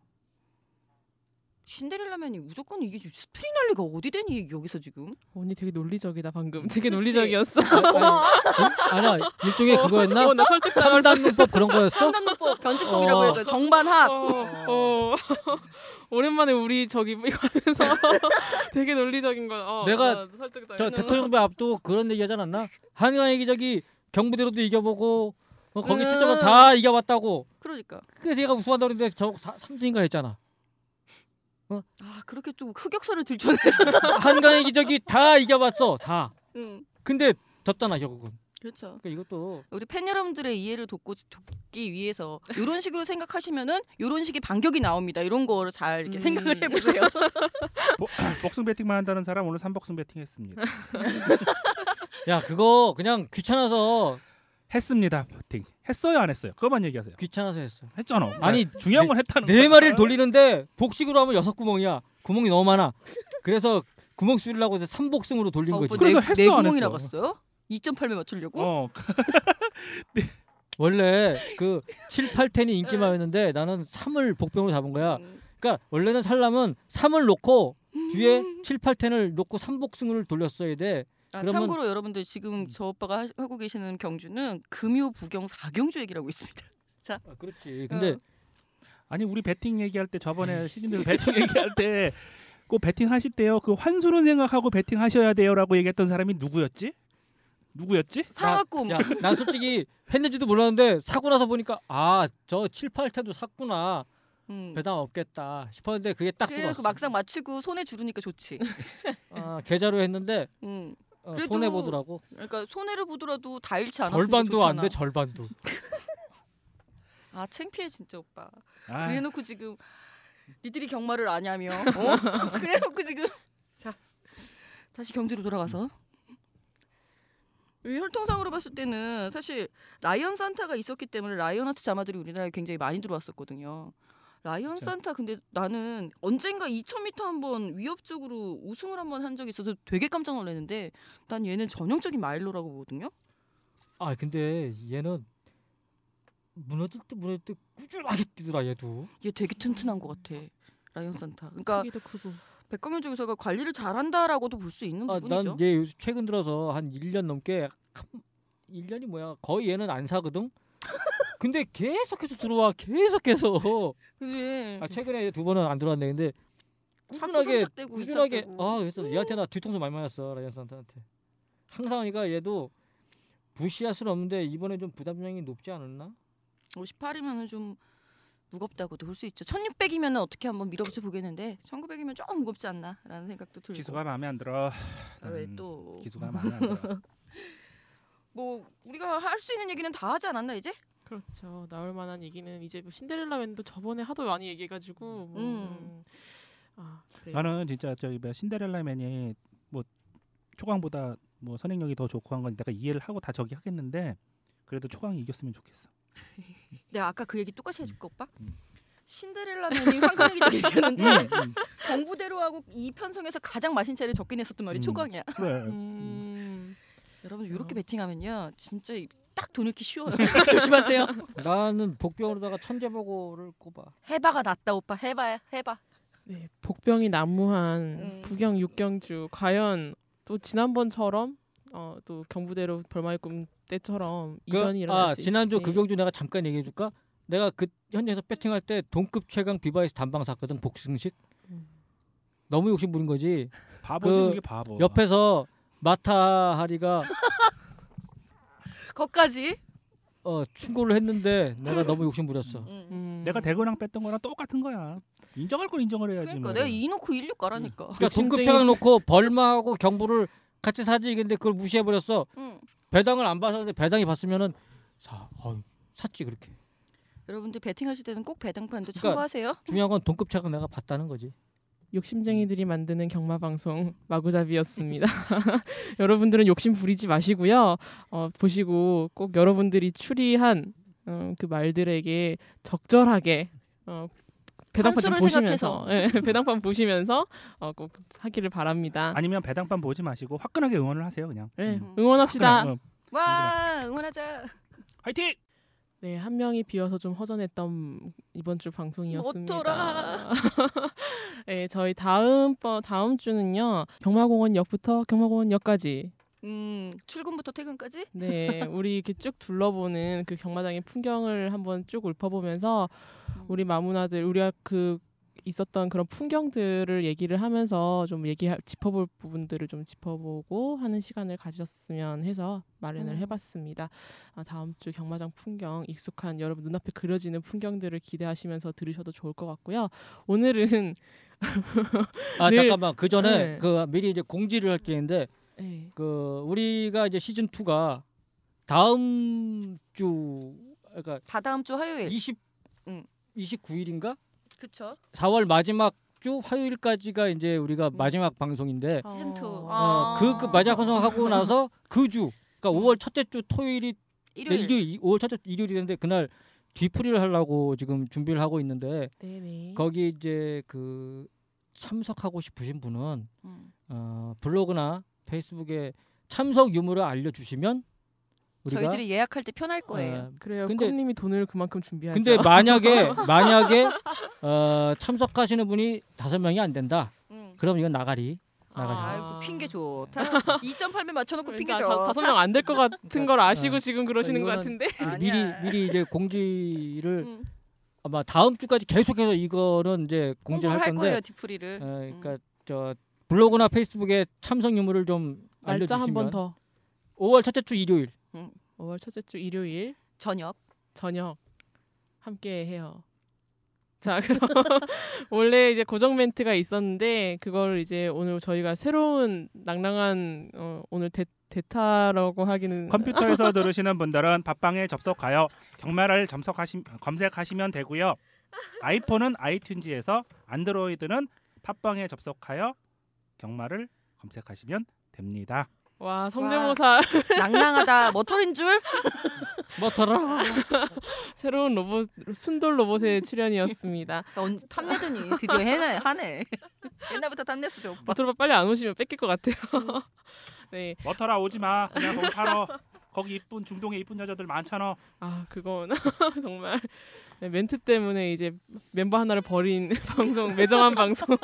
신데렐라면이 무조건 이기지. 스프링 날리가 어디 되니 여기서 지금? 언니 되게 논리적이다 방금. 되게 그치? 논리적이었어. 아니, 아 일종의 그거였나? 어, 나 설득당할 삼단 문법 그런 거였어? 삼단문법 변칙법이라고 어. 해줘. 정반합. 어, 어. 오랜만에 우리 저기 이거 하면서 되게 논리적인 거. 어, 내가. 저 대통령배 앞두고 그런 얘기 하지 않았나? 한강의 기적이 경부대로도 이겨보고 어, 거기 음. 출전은 다 이겨봤다고. 그러니까. 그래서 얘가 우승한다고 그랬는데 저 3등인가 했잖아. 아 그렇게 또 흑역사를 들춰내. 한강의 기적이 다 이겨봤어. 다. 응. 근데 졌잖아 결국은. 그렇죠. 그러니까 이것도 우리 팬 여러분들의 이해를 돕고 돕기 위해서 이런 식으로 생각하시면은 이런 식의 반격이 나옵니다. 이런 거를 잘 이렇게 음. 생각을 해보세요. 보- 복승 배팅만 한다는 사람 오늘 3복승 배팅했습니다. 야 그거 그냥 귀찮아서 했습니다. 배팅. 했어요, 안 했어요? 그것만 얘기하세요. 귀찮아서 했어. 했잖아. 아니, 중요한 건 했다는 네 거야. 마리를 돌리는데 복식으로 하면 여섯 구멍이야. 구멍이 너무 많아. 그래서 구멍 수리려고 해서 삼복승으로 돌린 아, 거지. 오빠 그래서 네, 했어, 네 안 구멍이 했어? 나갔어요? 2.8배 맞추려고? 어, 원래 그 7, 8텐이 인기만였는데 나는 3을 복병으로 잡은 거야. 음. 그러니까 원래는 살려면 3을 놓고 뒤에 7, 8텐을 놓고 삼복승을 돌렸어야 돼. 아, 그러면- 참고로 여러분들 지금 음. 저 오빠가 하- 하고 계시는 경주는 금요 부경 사경주 얘기라고 있습니다. 아, 그렇지. 근데 어. 아니 우리 배팅 얘기할 때 저번에 시즌에서 배팅 얘기할 때 꼭 배팅 하실 때요. 그 환수는 생각하고 배팅 하셔야 돼요라고 얘기했던 사람이 누구였지? 누구였지? 상하꿈. 야, 난 솔직히 했는지도 몰랐는데 사고 나서 보니까 아, 저 7, 8텐도 샀구나. 음. 배당 없겠다 싶었는데 그게 딱 그래, 들어왔어. 그 막상 맞추고 손에 주르니까 좋지. 아, 계좌로 했는데 음. 어, 그래도 손해 보더라고. 그러니까 손해를 보더라도 다 잃지 않았으니까 절반도. 안 돼, 절반도. 아 창피해 진짜 오빠. 아, 그래 놓고 지금 니들이 경마를 아냐며. 어? 그래 놓고 지금 자 다시 경주로 돌아가서 이 혈통상으로 봤을 때는 사실 라이언 산타가 있었기 때문에 라이언 하트 자마들이 우리나라에 굉장히 많이 들어왔었거든요. 라이언 그쵸. 산타 근데 나는 언젠가 2,000m 한번 위협적으로 우승을 한번 한 적이 있어서 되게 깜짝 놀랐는데 난 얘는 전형적인 마일로라고 보거든요. 아, 근데 얘는 무너질 때 무너질 때 꾸준하게 뛰더라 얘도. 얘 되게 튼튼한 것 같아. 라이언 산타. 그러니까. 백광현 쪽에서가 관리를 잘한다라고도 볼 수 있는 아, 부분이죠. 난얘 요즘 최근 들어서 한 1년 넘게 한 1년이 뭐야? 거의 얘는 안 사거든. 근데 계속해서 들어와. 계속해서. 그지. 아, 최근에 두 번은 안 들어왔네. 근데 자꾸 꾸준하게 꾸준하게 이착되고. 아, 그래서 얘한테 나 뒤통수 많이 맞았어. 라이언 산타한테. 항상 하니까 얘도 부시할 수는 없는데 이번에 좀 부담량이 높지 않았나? 58이면은 좀 무겁다고도 볼 수 있죠. 1600이면은 어떻게 한번 밀어붙여 보겠는데 1900이면 조금 무겁지 않나라는 생각도 들고. 기수가 마음에 안 들어. 아, 음, 왜또 기수가 마음에 안 들어. 뭐 우리가 할 수 있는 얘기는 다 하지 않았나 이제? 그렇죠. 나올 만한 얘기는 이제 뭐 신데렐라맨도 저번에 하도 많이 얘기해가지고. 뭐, 음. 음. 아. 나는 진짜 저기 뭐야 신데렐라맨이 뭐 초강보다 뭐 선행력이 더 좋고 한 건 내가 이해를 하고 다 저기 하겠는데 그래도 초강이 이겼으면 좋겠어. 내가 아까 그 얘기 똑같이 해줄까 오빠? 음. 신데렐라맨이 기적 음, 음. 경부대로하고 이 편성에서 가장 마신 차를 적긴 했었던 말이 음. 초강이야. 그래. 음. 여러분 이렇게 어. 배팅하면요 진짜 이- 딱돈 잃기 쉬워요. 조심하세요. 나는 복병으로다가 천재보고를 꼽아. 해봐가 낫다 오빠. 해봐야 해봐. 네, 복병이 난무한 음. 부경 육경주 과연 또 지난번처럼 어, 또 경부대로 별마의 꿈 때처럼 이변이 일어날 아 수 지난주 있을지. 그경주 내가 잠깐 얘기해 줄까? 내가 그 현장에서 배팅할 때 동급 최강 비바이스 단방 샀거든 복승식. 음. 너무 욕심 부린 거지. 바보지 그 이게 바보. 옆에서 마타 하리가 거까지. 어, 충고를 했는데 내가 너무 욕심 부렸어. 음. 음. 내가 대근황 뺐던 거랑 똑같은 거야. 인정할 건 인정을 해야지. 그러니까 뭐. 내가 이 놓고 일육 가라니까. 그러니까 동급 욕심쟁이- 최강 놓고 벌마하고 경부를 같이 사지 근데 그걸 무시해 버렸어. 응. 배당을 안 받았는데 배당이 받으면은 사, 어이, 샀지 그렇게. 여러분들 배팅하실 때는 꼭 배당판도 그러니까- 참고하세요. 중요한 건 동급 최강 내가 봤다는 거지. 욕심쟁이들이 만드는 경마 방송 마구잡이였습니다. 여러분들은 욕심 부리지 마시고요. 어, 보시고 꼭 여러분들이 추리한 어, 그 말들에게 적절하게 어, 배당판 보시면서 예, 배당판 보시면서 어, 꼭 하기를 바랍니다. 아니면 배당판 보지 마시고 화끈하게 응원을 하세요 그냥. 예, 음. 응원합시다. 화끈하게, 어, 와 응원하자. 화이팅! 네, 한 명이 비어서 좀 허전했던 이번 주 방송이었습니다. 어쩌라. 네, 저희 다음 번 다음 주는요. 경마공원역부터 경마공원역까지 음 출근부터 퇴근까지. 네, 우리 이렇게 쭉 둘러보는 그 경마장의 풍경을 한번 쭉 읊어보면서 우리 마문화들 우리가 그 있었던 그런 풍경들을 얘기를 하면서 좀 얘기 짚어볼 부분들을 좀 짚어보고 하는 시간을 가졌으면 해서 마련을 음. 해봤습니다. 아, 다음 주 경마장 풍경 익숙한 여러분 눈앞에 그려지는 풍경들을 기대하시면서 들으셔도 좋을 것 같고요. 오늘은 아 늘- 잠깐만 그 전에 네. 그 미리 이제 공지를 할 게 있는데 네, 그 우리가 이제 시즌 2가 다음 주 그러니까 다다음 주 화요일. 20 응. 29일인가? 그쵸. 4월 마지막 주 화요일까지가 이제 우리가 음. 마지막 방송인데 시즌 two. 어, 아. 어, 그, 그 마지막 방송 하고 나서 그 주 그러니까 음. 5월 첫째 주 토요일이 일요일. 일요일 5월 첫째 주 일요일이 되는데 그날 뒤풀이를 하려고 지금 준비를 하고 있는데 네네. 거기 이제 그 참석하고 싶으신 분은 음. 어, 블로그나 페이스북에 참석 유무를 알려주시면 저희들이 예약할 때 편할 거예요. 어, 그래요. 근데- 꿈님이 돈을 그만큼 준비하죠. 근데 만약에 만약에 어, 참석하시는 분이 다섯 명이 안 된다. 음. 그럼 이건 나가리. 나가리. 아이고 핑계 좋다. 2.8배 맞춰놓고 핑계 자, 좋다. 다섯 명 안 될 것 같은 걸 아시고 어. 지금 그러시는 것 이거는- 같은데. 미리 미리 이제 공지를 음. 아마 다음 주까지 계속해서 이거는 이제 공지를 홍보를 할할 건데 거예요 디프리를. 어, 음. 그러니까 저 블로그나 페이스북에 참석 유무를 좀 날짜 한번 알려주시면 더. 5월 첫째 주 일요일 5월 첫째 주 일요일 저녁. 저녁 함께 해요. 자, 그럼 원래 이제 고정 멘트가 있었는데 그걸 이제 오늘 저희가 새로운 낭랑한 어, 오늘 대, 대타라고 하기는 컴퓨터에서 들으시는 분들은 팟빵에 접속하여 경마를 점속하시, 검색하시면 되고요. 아이폰은 아이튠즈에서 안드로이드는 팟빵에 접속하여 경마를 검색하시면 됩니다. 와 성대모사 낭낭하다. 머털인 줄. 뭐더라 새로운 로봇 순돌 로봇의 출연이었습니다. 언 탐내더니 드디어 해네 하네. 옛날부터 탐냈어 저 오빠. 모토로바 빨리 안 오시면 뺏길 것 같아요. 네, 머터라 오지 마. 그냥 거기 살아. 거기 이쁜 중동에 이쁜 여자들 많잖아. 아 그건 정말 네, 멘트 때문에 이제 멤버 하나를 버린 방송 매정한 방송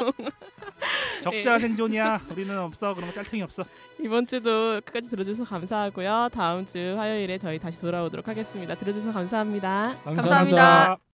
적자 생존이야. 우리는 없어. 그런 거 짤탱이 없어. 이번 주도 끝까지 들어주셔서 감사하고요. 다음 주 화요일에 저희 다시 돌아오도록 하겠습니다. 들어주셔서 감사합니다. 감사합니다.